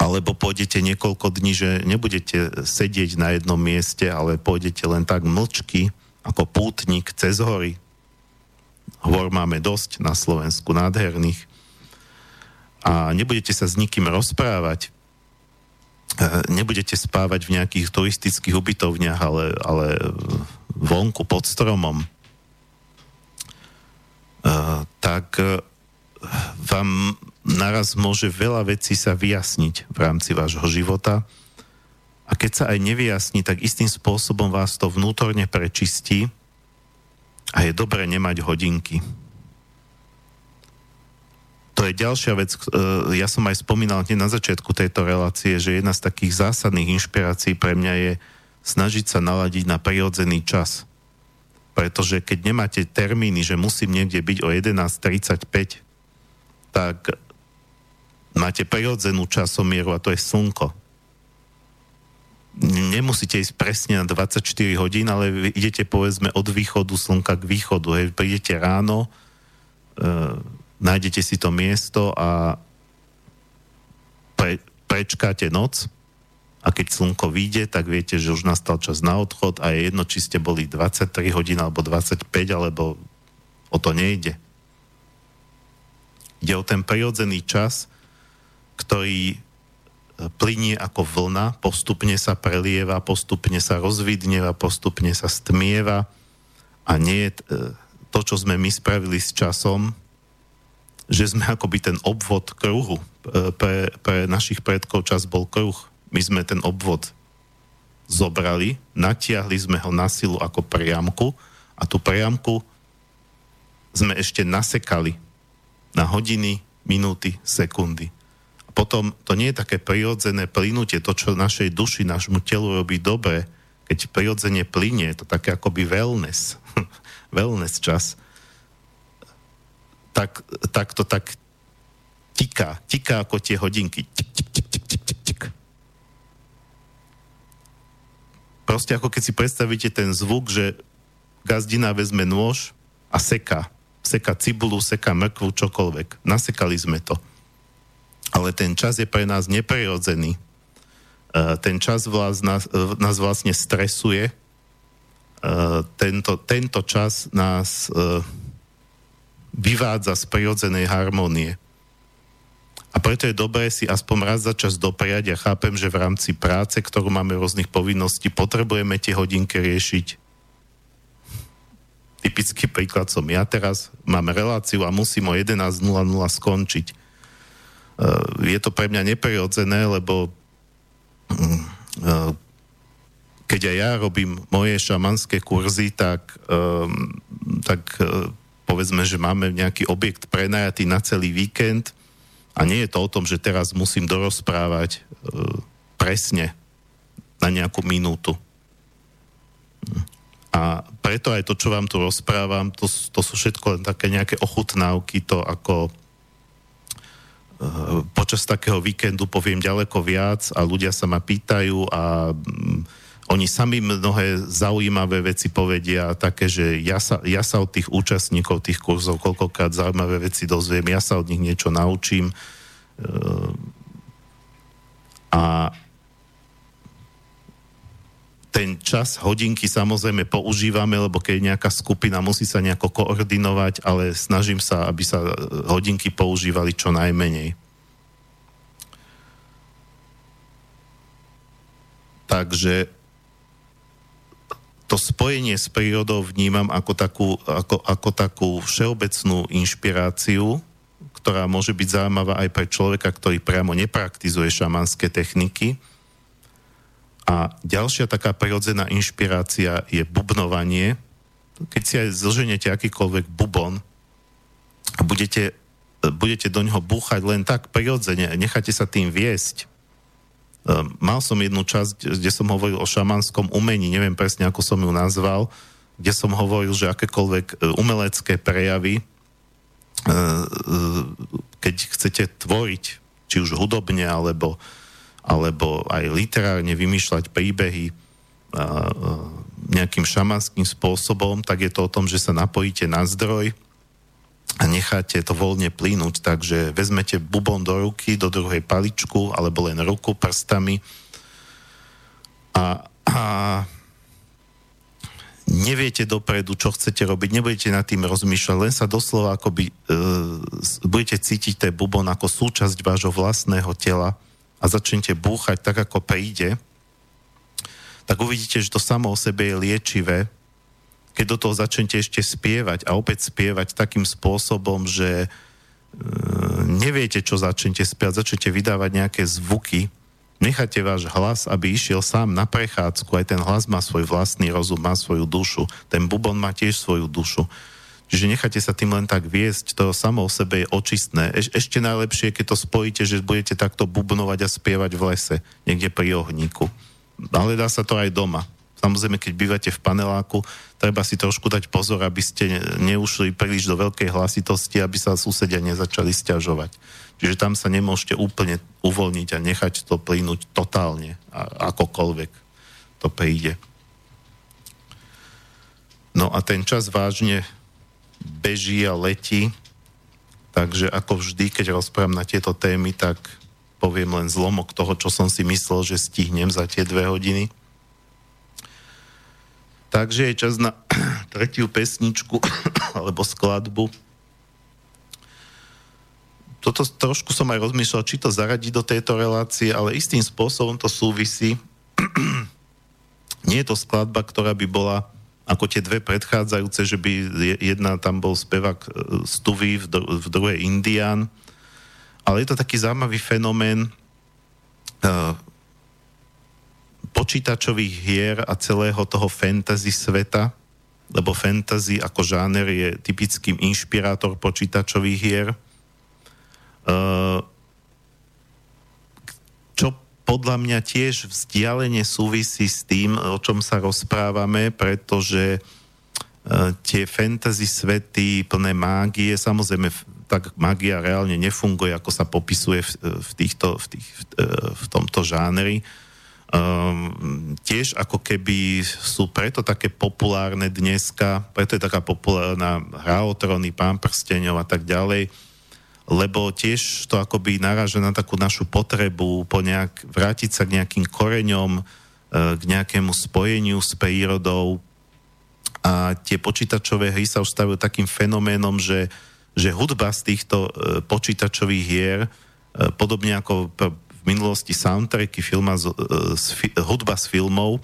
alebo pôjdete niekoľko dní, že nebudete sedieť na jednom mieste, ale pôjdete len tak mlčky, ako pútnik cez hory, Hôr máme dosť na Slovensku, nádherných. A nebudete sa s nikým rozprávať, e, nebudete spávať v nejakých turistických ubytovniach, ale, ale vonku pod stromom, e, tak e, vám naraz môže veľa vecí sa vyjasniť v rámci vášho života. A keď sa aj nevyjasní, tak istým spôsobom vás to vnútorne prečistí A je dobré nemať hodinky. To je ďalšia vec, e, ja som aj spomínal na začiatku tejto relácie, že jedna z takých zásadných inšpirácií pre mňa je snažiť sa naladiť na prirodzený čas. Pretože keď nemáte termíny, že musím niekde byť o 11.35, tak máte prirodzenú časomieru a to je slnko. Nemusíte ísť presne na 24 hodín, ale idete povedzme od východu slnka k východu. Hej. Prídete ráno, e, nájdete si to miesto a pre, prečkáte noc a keď slnko vyjde, tak viete, že už nastal čas na odchod a je jedno, či ste boli 23 hodín alebo 25, alebo o to nejde. Ide o ten prirodzený čas, ktorý plinie ako vlna, postupne sa prelieva, postupne sa rozvidneva, postupne sa stmieva a nie je to, čo sme my spravili s časom, že sme akoby ten obvod kruhu. E, pre, pre našich predkov čas bol kruh my sme ten obvod zobrali, natiahli sme ho na silu ako priamku a tú priamku sme ešte nasekali na hodiny, minúty, sekundy. Potom to nie je také prirodzené plynutie, to, čo našej duši, nášmu telu robí dobre, keď prirodzene plynie, to také akoby wellness, wellness čas, tak, tak to tak tiká, tiká ako tie hodinky. Tik. proste ako keď si predstavíte ten zvuk, že gazdina vezme nôž a seka. Seka cibulu, seka mrkvu, čokoľvek. Nasekali sme to. Ale ten čas je pre nás neprirodzený. E, ten čas vás, nás, e, nás vlastne stresuje. E, tento, tento čas nás vyvádza z prirodzenej harmónie. A preto je dobré si aspoň raz za čas dopriať. Ja chápem, že v rámci práce, ktorú máme rôznych povinností, potrebujeme tie hodinky riešiť. Typický príklad som ja teraz. Mám reláciu a musím o 11.00 skončiť. Je to pre mňa neprirodzené, lebo mm, e, keď aj ja robím moje šamanské kurzy, tak, tak e, povedzme, že máme nejaký objekt prenajatý na celý víkend – a nie je to o tom, že teraz musím dorozprávať e, presne na nejakú minútu. A preto aj to, čo vám tu rozprávam, to, to sú všetko len také nejaké ochutnávky, to ako počas takého víkendu poviem ďaleko viac a ľudia sa ma pýtajú a mm, oni sami mnohé zaujímavé veci povedia, také, že ja sa, ja sa od tých účastníkov tých kurzov koľkokrát zaujímavé veci dozviem, ja sa od nich niečo naučím. Ehm, a ten čas hodinky samozrejme používame, lebo keď nejaká skupina musí sa nejako koordinovať, ale snažím sa, aby sa hodinky používali čo najmenej. Takže to spojenie s prírodou vnímam ako takú, ako, ako takú všeobecnú inšpiráciu, ktorá môže byť zaujímavá aj pre človeka, ktorý priamo nepraktizuje šamanské techniky. A ďalšia taká prirodzená inšpirácia je bubnovanie. Keď si aj zlženete akýkoľvek bubon a budete, budete do ňoho búchať len tak prirodzene, necháte sa tým viesť, Ehm, mal som jednu časť, kde som hovoril o šamanskom umení, neviem presne, ako som ju nazval, kde som hovoril, že akékoľvek e, umelecké prejavy, e, e, keď chcete tvoriť, či už hudobne, alebo, alebo aj literárne vymýšľať príbehy nejakým šamanským spôsobom, tak je to o tom, že sa napojíte na zdroj, a necháte to voľne plynúť, takže vezmete bubon do ruky, do druhej paličku, alebo len ruku prstami. A, a neviete dopredu, čo chcete robiť, nebudete nad tým rozmýšľať, len sa doslova akoby e, budete cítiť ten bubon ako súčasť vášho vlastného tela a začnete búchať tak, ako príde, tak uvidíte, že to samo o sebe je liečivé, keď do toho začnete ešte spievať a opäť spievať takým spôsobom, že e, neviete, čo začnete spievať, začnete vydávať nejaké zvuky, Nechajte váš hlas, aby išiel sám na prechádzku. Aj ten hlas má svoj vlastný rozum, má svoju dušu. Ten bubon má tiež svoju dušu. Čiže nechajte sa tým len tak viesť, to samo o sebe je očistné. Eš, ešte najlepšie, keď to spojíte, že budete takto bubnovať a spievať v lese, niekde pri ohníku. Ale dá sa to aj doma. Samozrejme, keď bývate v paneláku, treba si trošku dať pozor, aby ste neušli príliš do veľkej hlasitosti, aby sa susedia nezačali stiažovať. Čiže tam sa nemôžete úplne uvoľniť a nechať to plynúť totálne, a akokoľvek to príde. No a ten čas vážne beží a letí, takže ako vždy, keď rozprávam na tieto témy, tak poviem len zlomok toho, čo som si myslel, že stihnem za tie dve hodiny. Takže je čas na tretiu pesničku alebo skladbu toto trošku som aj rozmýšľal, či to zaradiť do tejto relácie, ale istým spôsobom to súvisí. Nie je to skladba, ktorá by bola ako tie dve predchádzajúce, že by jedna tam bol spevak e, Stuvy, v, v druhej Indian, ale je to taký zaujímavý fenomén uh, počítačových hier a celého toho fantasy sveta, lebo fantasy ako žáner je typickým inšpirátor počítačových hier. Čo podľa mňa tiež vzdialene súvisí s tým, o čom sa rozprávame, pretože e, tie fantasy svety plné mágie, samozrejme tak mágia reálne nefunguje, ako sa popisuje v, v, týchto, v, tých, e, v tomto žánri. Um, tiež ako keby sú preto také populárne dneska, preto je taká populárna hra o tróny, pán prsteňov a tak ďalej, lebo tiež to akoby naráža na takú našu potrebu po nejak, vrátiť sa k nejakým koreňom, e, k nejakému spojeniu s prírodou. A tie počítačové hry sa už stavujú takým fenoménom, že, že hudba z týchto e, počítačových hier, e, podobne ako v minulosti soundtracky, filma z, z, hudba z filmov,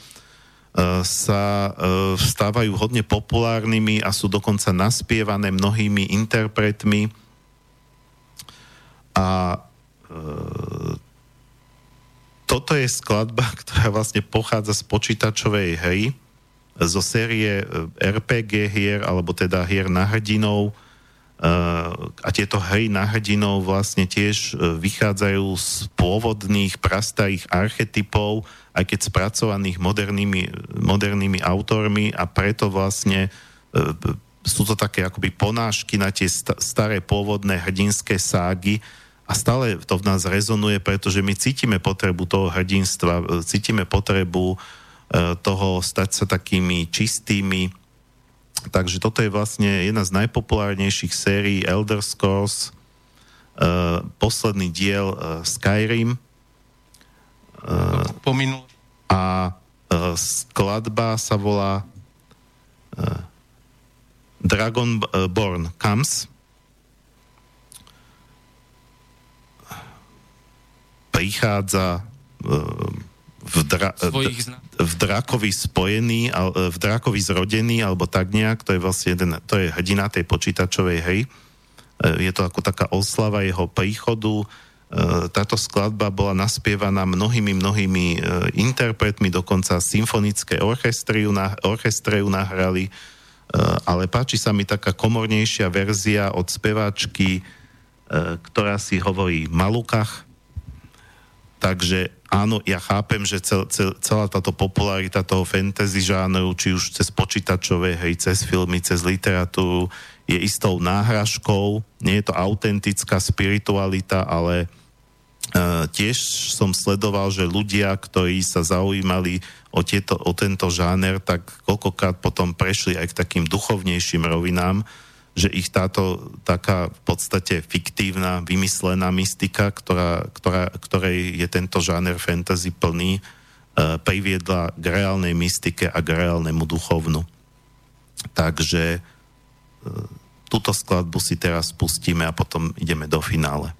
sa stávajú hodne populárnymi a sú dokonca naspievané mnohými interpretmi, a e, toto je skladba, ktorá vlastne pochádza z počítačovej hry, zo série e, RPG hier, alebo teda hier na hrdinov. E, a tieto hry na hrdinov vlastne tiež e, vychádzajú z pôvodných prastarých archetypov, aj keď spracovaných modernými, modernými autormi a preto vlastne sú to také akoby ponášky na tie staré pôvodné hrdinské ságy, a stále to v nás rezonuje, pretože my cítime potrebu toho hrdinstva, cítime potrebu e, toho stať sa takými čistými. Takže toto je vlastne jedna z najpopulárnejších sérií Elder Scrolls, e, posledný diel e, Skyrim. Pominul. A skladba sa volá Dragonborn Comes prichádza e, v, dra, v drakovi spojený, e, v drakovi zrodený, alebo tak nejak, to je vlastne jeden, to je hrdina tej počítačovej hry. Je to ako taká oslava jeho príchodu. Táto skladba bola naspievaná mnohými, mnohými interpretmi, dokonca symfonické orchestre ju nahrali, ale páči sa mi taká komornejšia verzia od speváčky, ktorá si hovorí Malukach, Takže áno, ja chápem, že cel, cel, celá táto popularita toho fantasy žánru, či už cez počítačové hry, cez filmy, cez literatúru, je istou náhražkou. Nie je to autentická spiritualita, ale uh, tiež som sledoval, že ľudia, ktorí sa zaujímali o, tieto, o tento žáner, tak koľkokrát potom prešli aj k takým duchovnejším rovinám, že ich táto taká v podstate fiktívna, vymyslená mystika, ktorá, ktorá, ktorej je tento žáner fantasy plný, e, priviedla k reálnej mystike a k reálnemu duchovnu. Takže e, túto skladbu si teraz pustíme a potom ideme do finále.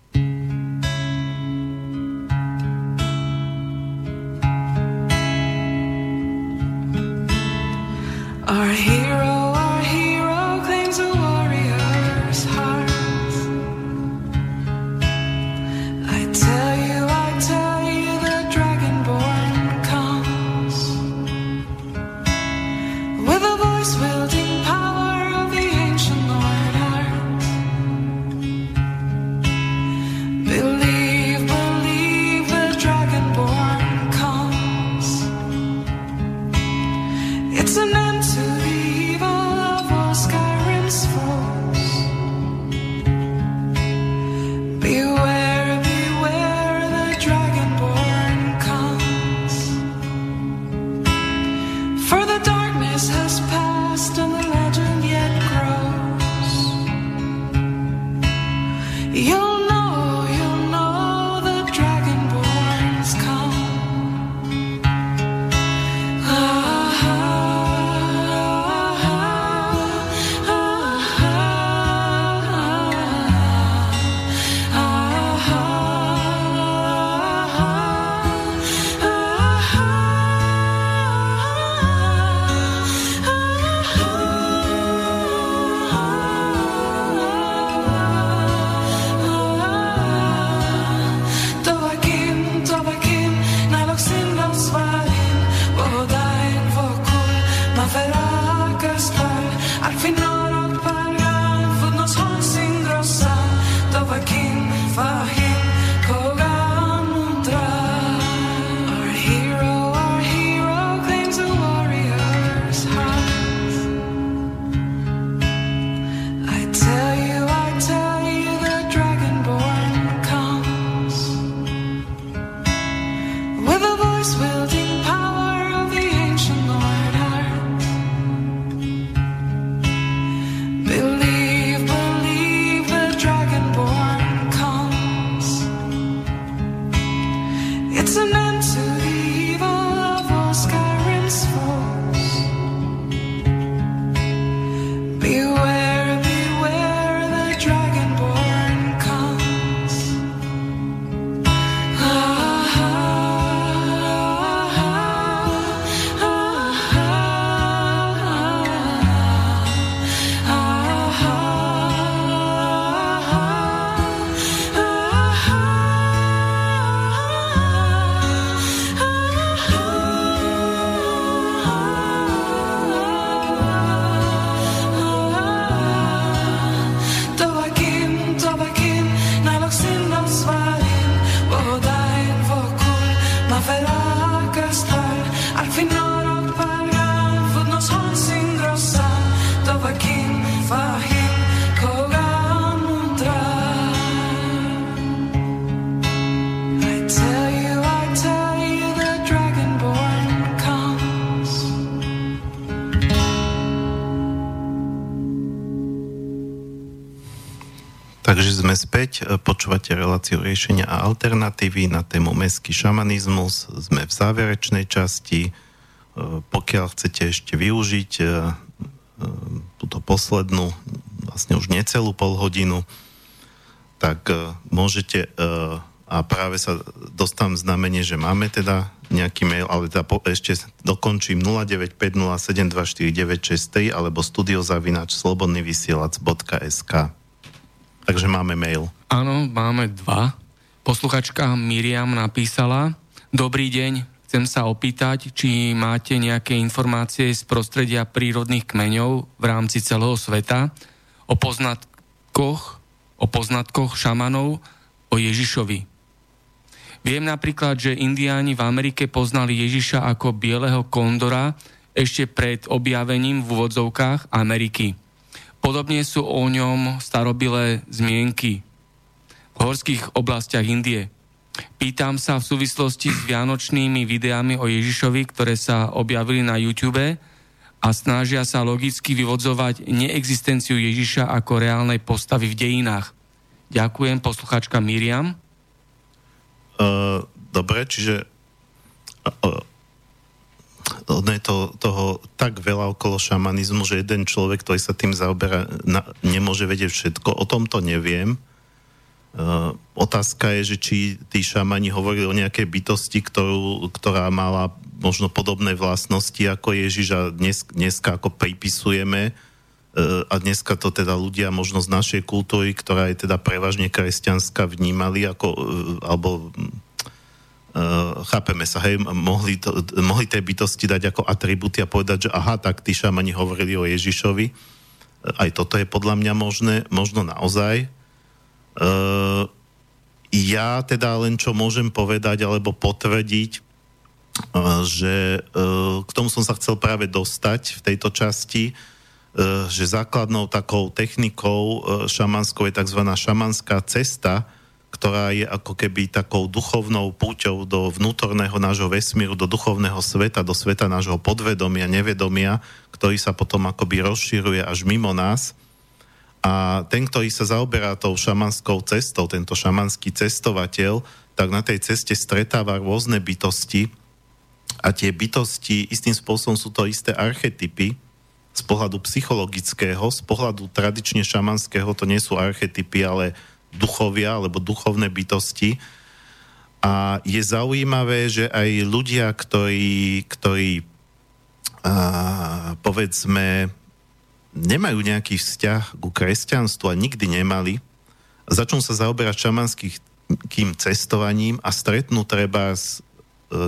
Počúvate reláciu riešenia a alternatívy na tému mestský šamanizmus. Sme v záverečnej časti. E, pokiaľ chcete ešte využiť e, túto poslednú, vlastne už necelú pol hodinu, tak môžete, a práve sa dostám znamenie, že máme teda nejaký mail, ale teda po, ešte dokončím 0950724963 alebo studiozavinač slobodnyvysielac.sk Takže máme mail. Áno, máme dva. Posluchačka Miriam napísala, Dobrý deň, chcem sa opýtať, či máte nejaké informácie z prostredia prírodných kmeňov v rámci celého sveta o poznatkoch, o poznatkoch šamanov o Ježišovi. Viem napríklad, že indiáni v Amerike poznali Ježiša ako bieleho kondora ešte pred objavením v úvodzovkách Ameriky. Podobne sú o ňom starobilé zmienky horských oblastiach Indie. Pýtam sa v súvislosti s vianočnými videami o Ježišovi, ktoré sa objavili na YouTube a snažia sa logicky vyvodzovať neexistenciu Ježiša ako reálnej postavy v dejinách. Ďakujem, posluchačka Miriam. Uh, dobre, čiže uh, ono je to, toho tak veľa okolo šamanizmu, že jeden človek, ktorý sa tým zaoberá, na, nemôže vedieť všetko. O tomto neviem. Uh, otázka je, že či tí šamani hovorili o nejakej bytosti, ktorú, ktorá mala možno podobné vlastnosti ako Ježiš a dnes, dneska ako pripisujeme uh, a dneska to teda ľudia možno z našej kultúry, ktorá je teda prevažne kresťanská, vnímali ako, uh, alebo Uh, chápeme sa, hej, mohli, to, mohli tej bytosti dať ako atributy a povedať, že aha, tak tí šamani hovorili o Ježišovi. Aj toto je podľa mňa možné, možno naozaj. Uh, ja teda len čo môžem povedať alebo potvrdiť, uh, že uh, k tomu som sa chcel práve dostať v tejto časti, uh, že základnou takou technikou šamanskou je tzv. šamanská cesta, ktorá je ako keby takou duchovnou púťou do vnútorného nášho vesmíru, do duchovného sveta, do sveta nášho podvedomia, nevedomia, ktorý sa potom akoby rozširuje až mimo nás. A ten, ktorý sa zaoberá tou šamanskou cestou, tento šamanský cestovateľ, tak na tej ceste stretáva rôzne bytosti a tie bytosti istým spôsobom sú to isté archetypy, z pohľadu psychologického, z pohľadu tradične šamanského to nie sú archetypy, ale duchovia alebo duchovné bytosti. A je zaujímavé, že aj ľudia, ktorí, ktorí a, povedzme nemajú nejaký vzťah ku kresťanstvu a nikdy nemali, začnú sa zaoberať šamanským cestovaním a stretnú treba e,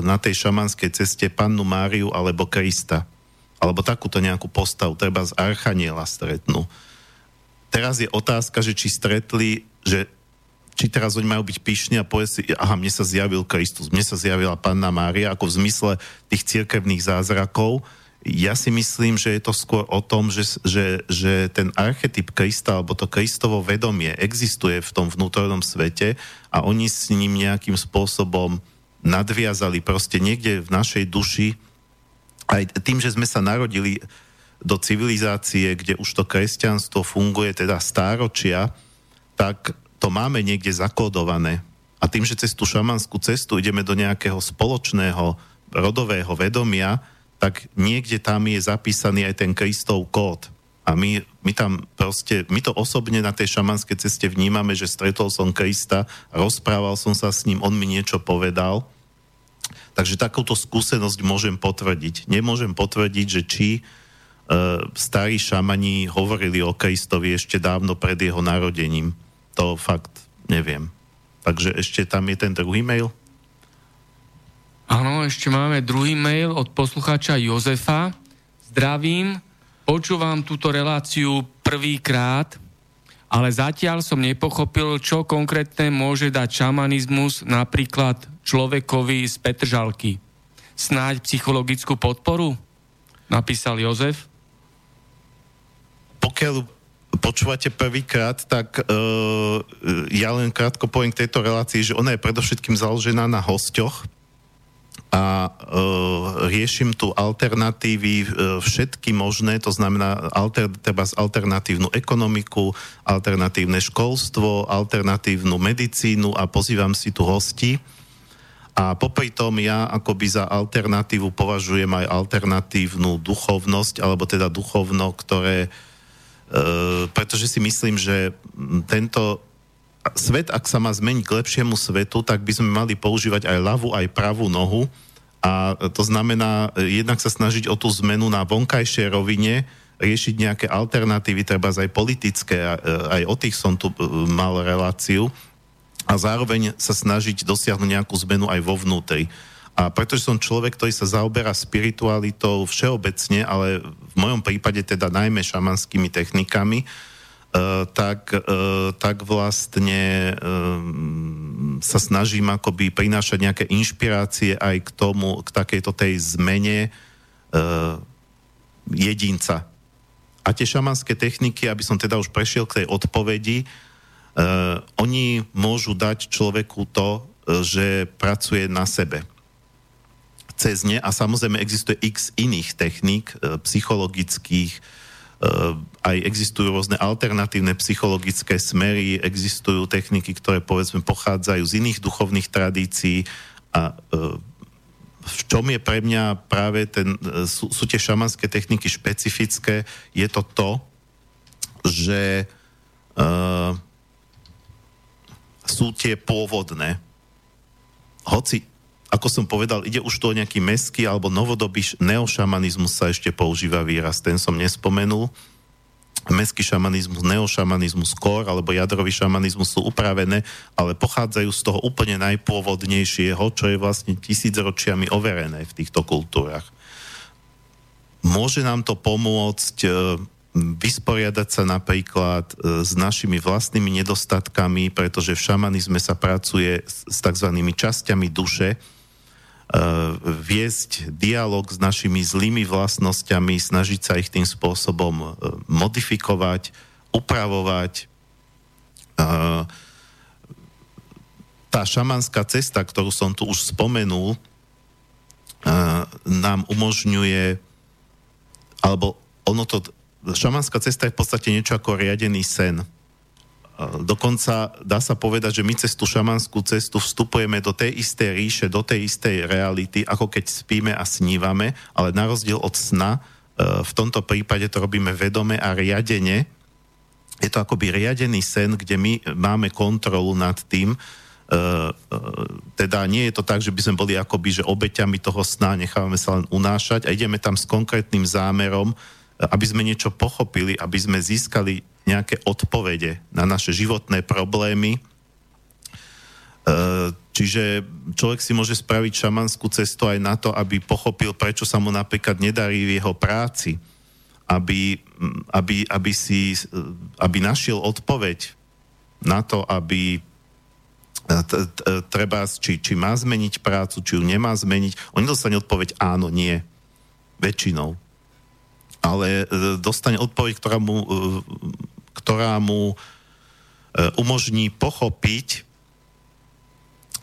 na tej šamanskej ceste pannu Máriu alebo Krista. Alebo takúto nejakú postavu, treba z Archaniela stretnú. Teraz je otázka, že či stretli že či teraz oni majú byť pyšní a povedať si, aha, mne sa zjavil Kristus, mne sa zjavila Panna Mária, ako v zmysle tých cirkevných zázrakov. Ja si myslím, že je to skôr o tom, že, že, že ten archetyp Krista, alebo to Kristovo vedomie existuje v tom vnútornom svete a oni s ním nejakým spôsobom nadviazali proste niekde v našej duši, aj tým, že sme sa narodili do civilizácie, kde už to kresťanstvo funguje teda stáročia, tak to máme niekde zakódované. A tým, že cez tú šamanskú cestu ideme do nejakého spoločného rodového vedomia, tak niekde tam je zapísaný aj ten Kristov kód. A my, my tam proste, my to osobne na tej šamanskej ceste vnímame, že stretol som Krista, rozprával som sa s ním, on mi niečo povedal. Takže takúto skúsenosť môžem potvrdiť. Nemôžem potvrdiť, že či e, starí šamani hovorili o Kristovi ešte dávno pred jeho narodením to fakt neviem. Takže ešte tam je ten druhý mail. Áno, ešte máme druhý mail od poslucháča Jozefa. Zdravím, počúvam túto reláciu prvýkrát, ale zatiaľ som nepochopil, čo konkrétne môže dať šamanizmus napríklad človekovi z Petržalky. Snáď psychologickú podporu? Napísal Jozef. Pokiaľ počúvate prvýkrát, tak uh, ja len krátko poviem k tejto relácii, že ona je predovšetkým založená na hosťoch, a e, riešim tu alternatívy e, všetky možné, to znamená alter, treba alternatívnu ekonomiku, alternatívne školstvo, alternatívnu medicínu a pozývam si tu hosti. A popri tom ja akoby za alternatívu považujem aj alternatívnu duchovnosť, alebo teda duchovno, ktoré, e, pretože si myslím, že tento svet, ak sa má zmeniť k lepšiemu svetu, tak by sme mali používať aj ľavú, aj pravú nohu. A to znamená jednak sa snažiť o tú zmenu na vonkajšej rovine, riešiť nejaké alternatívy, treba aj politické, aj o tých som tu e, mal reláciu, a zároveň sa snažiť dosiahnuť nejakú zmenu aj vo vnútri. A pretože som človek, ktorý sa zaoberá spiritualitou všeobecne, ale v mojom prípade teda najmä šamanskými technikami, tak, eh, tak vlastne eh, sa snažím akoby prinášať nejaké inšpirácie aj k tomu, k takejto tej zmene jedinca. A tie šamanské techniky, aby som teda už prešiel k tej odpovedi, oni môžu dať človeku to, že pracuje na sebe cez ne a samozrejme existuje x iných techník psychologických, aj existujú rôzne alternatívne psychologické smery, existujú techniky, ktoré povedzme pochádzajú z iných duchovných tradícií a e, v čom je pre mňa práve ten, e, sú, sú tie šamanské techniky špecifické, je to to, že uh, sú tie pôvodné. Hoci ako som povedal, ide už to o nejaký meský alebo novodobý neošamanizmus sa ešte používa výraz, ten som nespomenul. Meský šamanizmus, neošamanizmus, kor alebo jadrový šamanizmus sú upravené, ale pochádzajú z toho úplne najpôvodnejšieho, čo je vlastne tisícročiami overené v týchto kultúrach. Môže nám to pomôcť e, vysporiadať sa napríklad e, s našimi vlastnými nedostatkami, pretože v šamanizme sa pracuje s tzv. časťami duše, viesť dialog s našimi zlými vlastnosťami, snažiť sa ich tým spôsobom eh, modifikovať, upravovať. Eh, tá šamanská cesta, ktorú som tu už spomenul, nám umožňuje, alebo ono to, šamanská cesta je v podstate niečo ako riadený sen Dokonca dá sa povedať, že my cez tú šamanskú cestu vstupujeme do tej istej ríše, do tej istej reality, ako keď spíme a snívame, ale na rozdiel od sna, e, v tomto prípade to robíme vedome a riadene. Je to akoby riadený sen, kde my máme kontrolu nad tým, uh, teda nie je to tak, že by sme boli akoby, že obeťami toho sna nechávame sa len unášať a ideme tam s konkrétnym zámerom, aby sme niečo pochopili, aby sme získali nejaké odpovede na naše životné problémy. E, čiže človek si môže spraviť šamanskú cestu aj na to, aby pochopil, prečo sa mu napríklad nedarí v jeho práci, aby, aby, aby, si, aby našiel odpoveď na to, aby treba, či, či má zmeniť prácu, či ju nemá zmeniť. On nedostane odpoveď áno, nie. Väčšinou. Ale e, dostane odpoveď, ktorá mu e, ktorá mu e, umožní pochopiť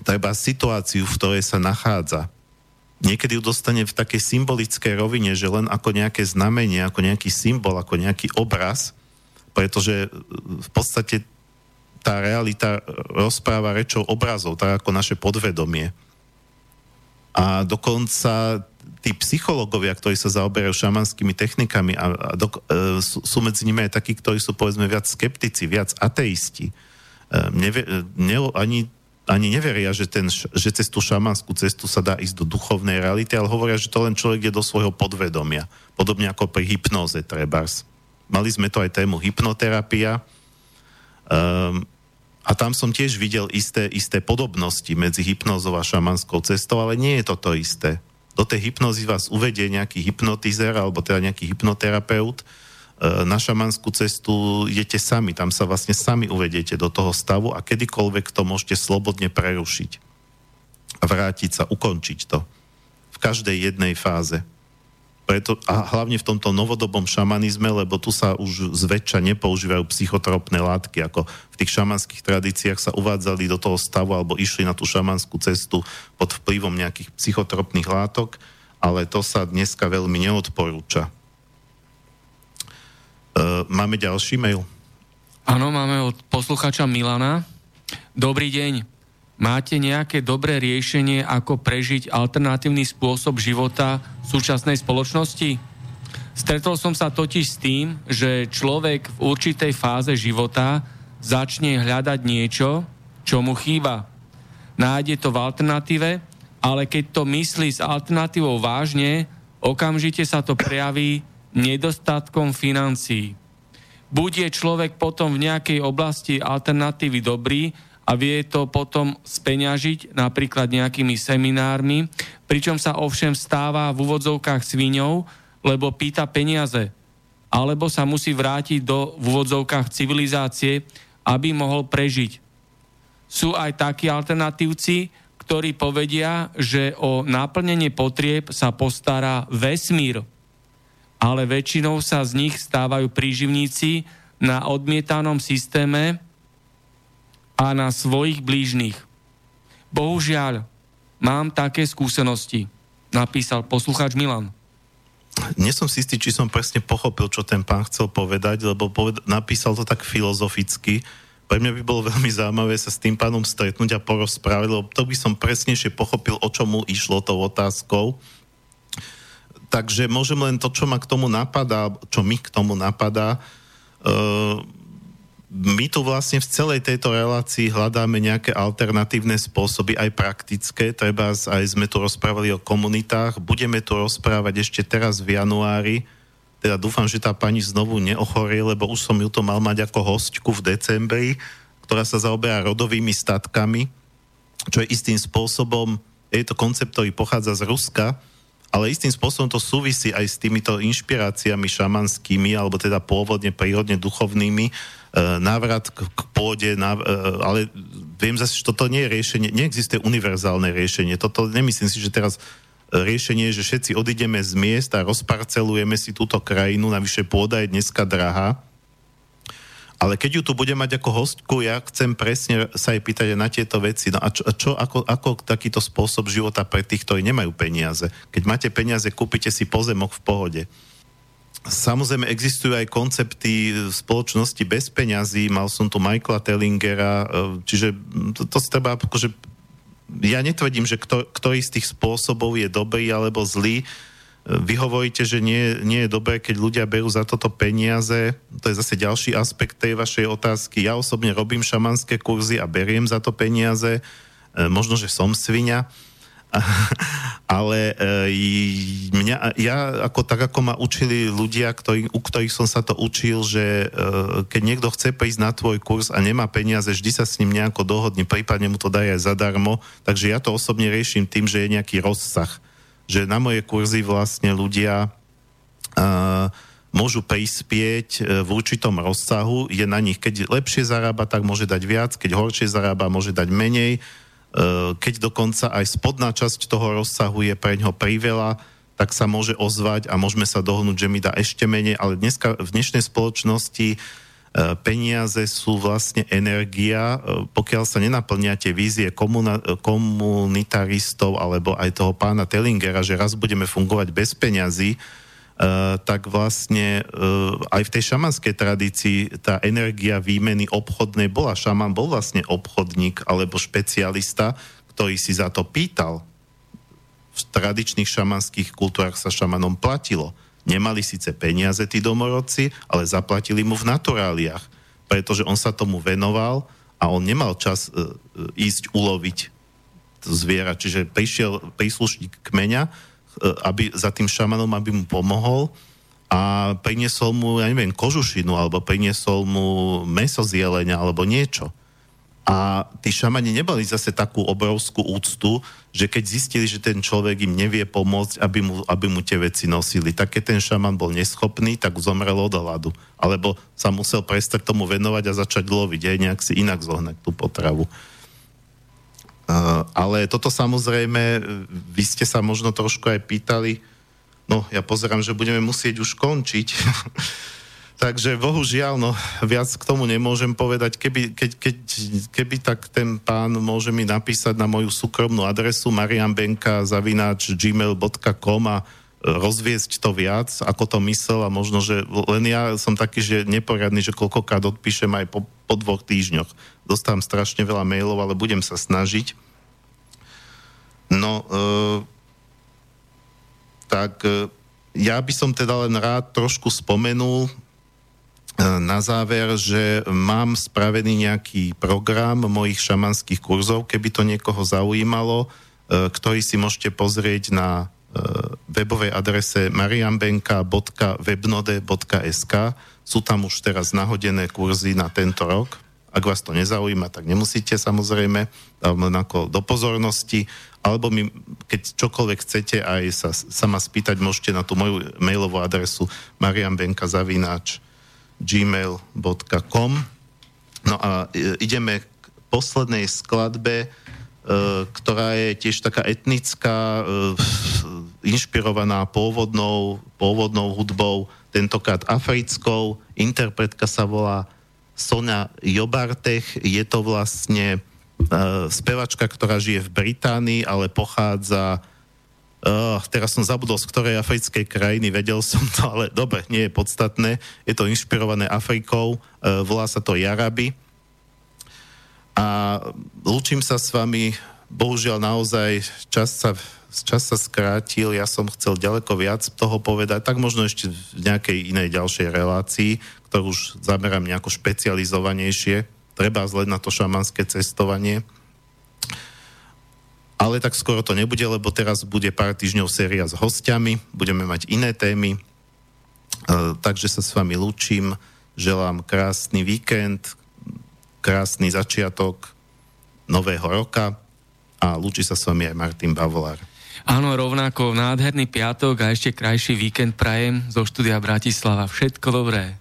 treba situáciu, v ktorej sa nachádza. Niekedy ju dostane v takej symbolickej rovine, že len ako nejaké znamenie, ako nejaký symbol, ako nejaký obraz, pretože v podstate tá realita rozpráva rečou obrazov, tak ako naše podvedomie. A dokonca tí psychológovia, ktorí sa zaoberajú šamanskými technikami a, a do, e, sú, sú medzi nimi aj takí, ktorí sú povedzme viac skeptici, viac ateisti. E, nevie, e, ne, ani, ani neveria, že, ten, že cez tú šamanskú cestu sa dá ísť do duchovnej reality, ale hovoria, že to len človek je do svojho podvedomia. Podobne ako pri hypnoze trebárs. Mali sme to aj tému hypnoterapia. Um, a tam som tiež videl isté, isté podobnosti medzi hypnozou a šamanskou cestou, ale nie je to to isté do tej hypnozy vás uvedie nejaký hypnotizer alebo teda nejaký hypnoterapeut. E, na šamanskú cestu idete sami, tam sa vlastne sami uvediete do toho stavu a kedykoľvek to môžete slobodne prerušiť a vrátiť sa, ukončiť to. V každej jednej fáze. Preto, a hlavne v tomto novodobom šamanizme, lebo tu sa už zväčša nepoužívajú psychotropné látky, ako v tých šamanských tradíciách sa uvádzali do toho stavu alebo išli na tú šamanskú cestu pod vplyvom nejakých psychotropných látok, ale to sa dneska veľmi neodporúča. E, máme ďalší mail? Áno, máme od posluchača Milana. Dobrý deň. Máte nejaké dobré riešenie, ako prežiť alternatívny spôsob života v súčasnej spoločnosti? Stretol som sa totiž s tým, že človek v určitej fáze života začne hľadať niečo, čo mu chýba. Nájde to v alternatíve, ale keď to myslí s alternatívou vážne, okamžite sa to prejaví nedostatkom financií. Buď človek potom v nejakej oblasti alternatívy dobrý a vie to potom speňažiť napríklad nejakými seminármi, pričom sa ovšem stáva v úvodzovkách sviňou, lebo pýta peniaze. Alebo sa musí vrátiť do v úvodzovkách civilizácie, aby mohol prežiť. Sú aj takí alternatívci, ktorí povedia, že o naplnenie potrieb sa postará vesmír, ale väčšinou sa z nich stávajú príživníci na odmietanom systéme, a na svojich blížnych. Bohužiaľ, mám také skúsenosti, napísal poslucháč Milan. Nie som si istý, či som presne pochopil, čo ten pán chcel povedať, lebo poved- napísal to tak filozoficky. Pre mňa by bolo veľmi zaujímavé sa s tým pánom stretnúť a porozprávať, lebo to by som presnejšie pochopil, o čomu išlo tou otázkou. Takže môžem len to, čo ma k tomu napadá, čo mi k tomu napadá, uh, my tu vlastne v celej tejto relácii hľadáme nejaké alternatívne spôsoby, aj praktické. Treba aj sme tu rozprávali o komunitách. Budeme tu rozprávať ešte teraz v januári. Teda dúfam, že tá pani znovu neochorie, lebo už som ju to mal mať ako hostku v decembri, ktorá sa zaoberá rodovými statkami, čo je istým spôsobom, je to koncept, ktorý pochádza z Ruska, ale istým spôsobom to súvisí aj s týmito inšpiráciami šamanskými, alebo teda pôvodne prírodne duchovnými, E, návrat k, k pôde, náv- e, ale viem zase, že toto nie je riešenie, neexistuje univerzálne riešenie. Toto nemyslím si, že teraz riešenie je, že všetci odídeme z miest a rozparcelujeme si túto krajinu, navyše pôda je dneska drahá. Ale keď ju tu bude mať ako hostku, ja chcem presne sa jej pýtať aj na tieto veci. No a čo, čo ako, ako takýto spôsob života pre tých, ktorí nemajú peniaze? Keď máte peniaze, kúpite si pozemok v pohode. Samozrejme existujú aj koncepty spoločnosti bez peňazí, mal som tu Michaela Tellingera, e, čiže to, to treba akože ja netvrdím, že kto, ktorý z tých spôsobov je dobrý alebo zlý. Vy hovoríte, že nie, nie je dobré, keď ľudia berú za toto peniaze. To je zase ďalší aspekt tej vašej otázky. Ja osobne robím šamanské kurzy a beriem za to peniaze. E, možno, že som svinia ale e, mňa, ja ako tak, ako ma učili ľudia, ktorý, u ktorých som sa to učil, že e, keď niekto chce prísť na tvoj kurz a nemá peniaze, vždy sa s ním nejako dohodne, prípadne mu to dajú aj zadarmo, takže ja to osobne riešim tým, že je nejaký rozsah, že na moje kurzy vlastne ľudia uh, môžu prispieť v určitom rozsahu, je na nich, keď lepšie zarába, tak môže dať viac, keď horšie zarába, môže dať menej, Eh, keď dokonca aj spodná časť toho rozsahu je pre ňo priveľa, tak sa môže ozvať a môžeme sa dohnúť, že mi dá ešte menej, ale dneska v dnešnej spoločnosti eh, peniaze sú vlastne energia, eh, pokiaľ sa nenaplnia tie vízie komuna, komunitaristov alebo aj toho pána Tellingera, že raz budeme fungovať bez Uh, tak vlastne aj v tej šamanskej tradícii tá energia výmeny obchodnej bola. Šaman bol vlastne obchodník alebo špecialista, ktorý si za to pýtal. V tradičných šamanských kultúrach sa šamanom platilo. Nemali síce peniaze tí domorodci, ale zaplatili mu v naturáliách, pretože on sa tomu venoval a on nemal čas uh, ísť uloviť zviera. Čiže prišiel príslušník kmeňa, E, aby, za tým šamanom, aby mu pomohol a priniesol mu, ja neviem, kožušinu alebo priniesol mu meso z jelenia alebo niečo. A tí šamani nebali zase takú obrovskú úctu, že keď zistili, že ten človek im nevie pomôcť, aby mu, aby mu tie veci nosili. Tak keď ten šaman bol neschopný, tak zomrel od hladu. Alebo sa musel prestať tomu venovať a začať loviť, aj nejak si inak zohnať tú potravu. Uh, ale toto samozrejme, vy ste sa možno trošku aj pýtali No, ja pozerám, že budeme musieť už končiť. Takže bohužiaľ, no, viac k tomu nemôžem povedať. Keby, keď, keď, keby tak ten pán môže mi napísať na moju súkromnú adresu marianbenka zavináč gmail.com a rozviesť to viac, ako to myslel a možno, že len ja som taký, že neporiadny, že koľkokrát odpíšem aj po, po dvoch týždňoch. Dostávam strašne veľa mailov, ale budem sa snažiť. No, e, tak e, ja by som teda len rád trošku spomenul, E, na záver, že mám spravený nejaký program mojich šamanských kurzov, keby to niekoho zaujímalo, e, ktorý si môžete pozrieť na e, webovej adrese mariambenka.webnode.sk. Sú tam už teraz nahodené kurzy na tento rok. Ak vás to nezaujíma, tak nemusíte samozrejme, len ako do pozornosti, alebo mi, keď čokoľvek chcete aj sa, sa ma spýtať, môžete na tú moju mailovú adresu mariambenka.zavináč gmail.com. No a e, ideme k poslednej skladbe, e, ktorá je tiež taká etnická, e, inšpirovaná pôvodnou, pôvodnou hudbou, tentokrát africkou. Interpretka sa volá Sonia Jobartech. Je to vlastne spevačka, ktorá žije v Británii, ale pochádza Uh, teraz som zabudol, z ktorej africkej krajiny, vedel som to, ale dobre, nie je podstatné. Je to inšpirované Afrikou, uh, volá sa to Jaraby. A lúčim sa s vami, bohužiaľ naozaj čas sa, čas sa skrátil, ja som chcel ďaleko viac toho povedať, tak možno ešte v nejakej inej ďalšej relácii, ktorú už zamerám nejako špecializovanejšie, treba zleť na to šamanské cestovanie ale tak skoro to nebude, lebo teraz bude pár týždňov séria s hostiami, budeme mať iné témy, e, takže sa s vami lúčim, želám krásny víkend, krásny začiatok nového roka a lúči sa s vami aj Martin Bavolár. Áno, rovnako nádherný piatok a ešte krajší víkend prajem zo štúdia Bratislava. Všetko dobré.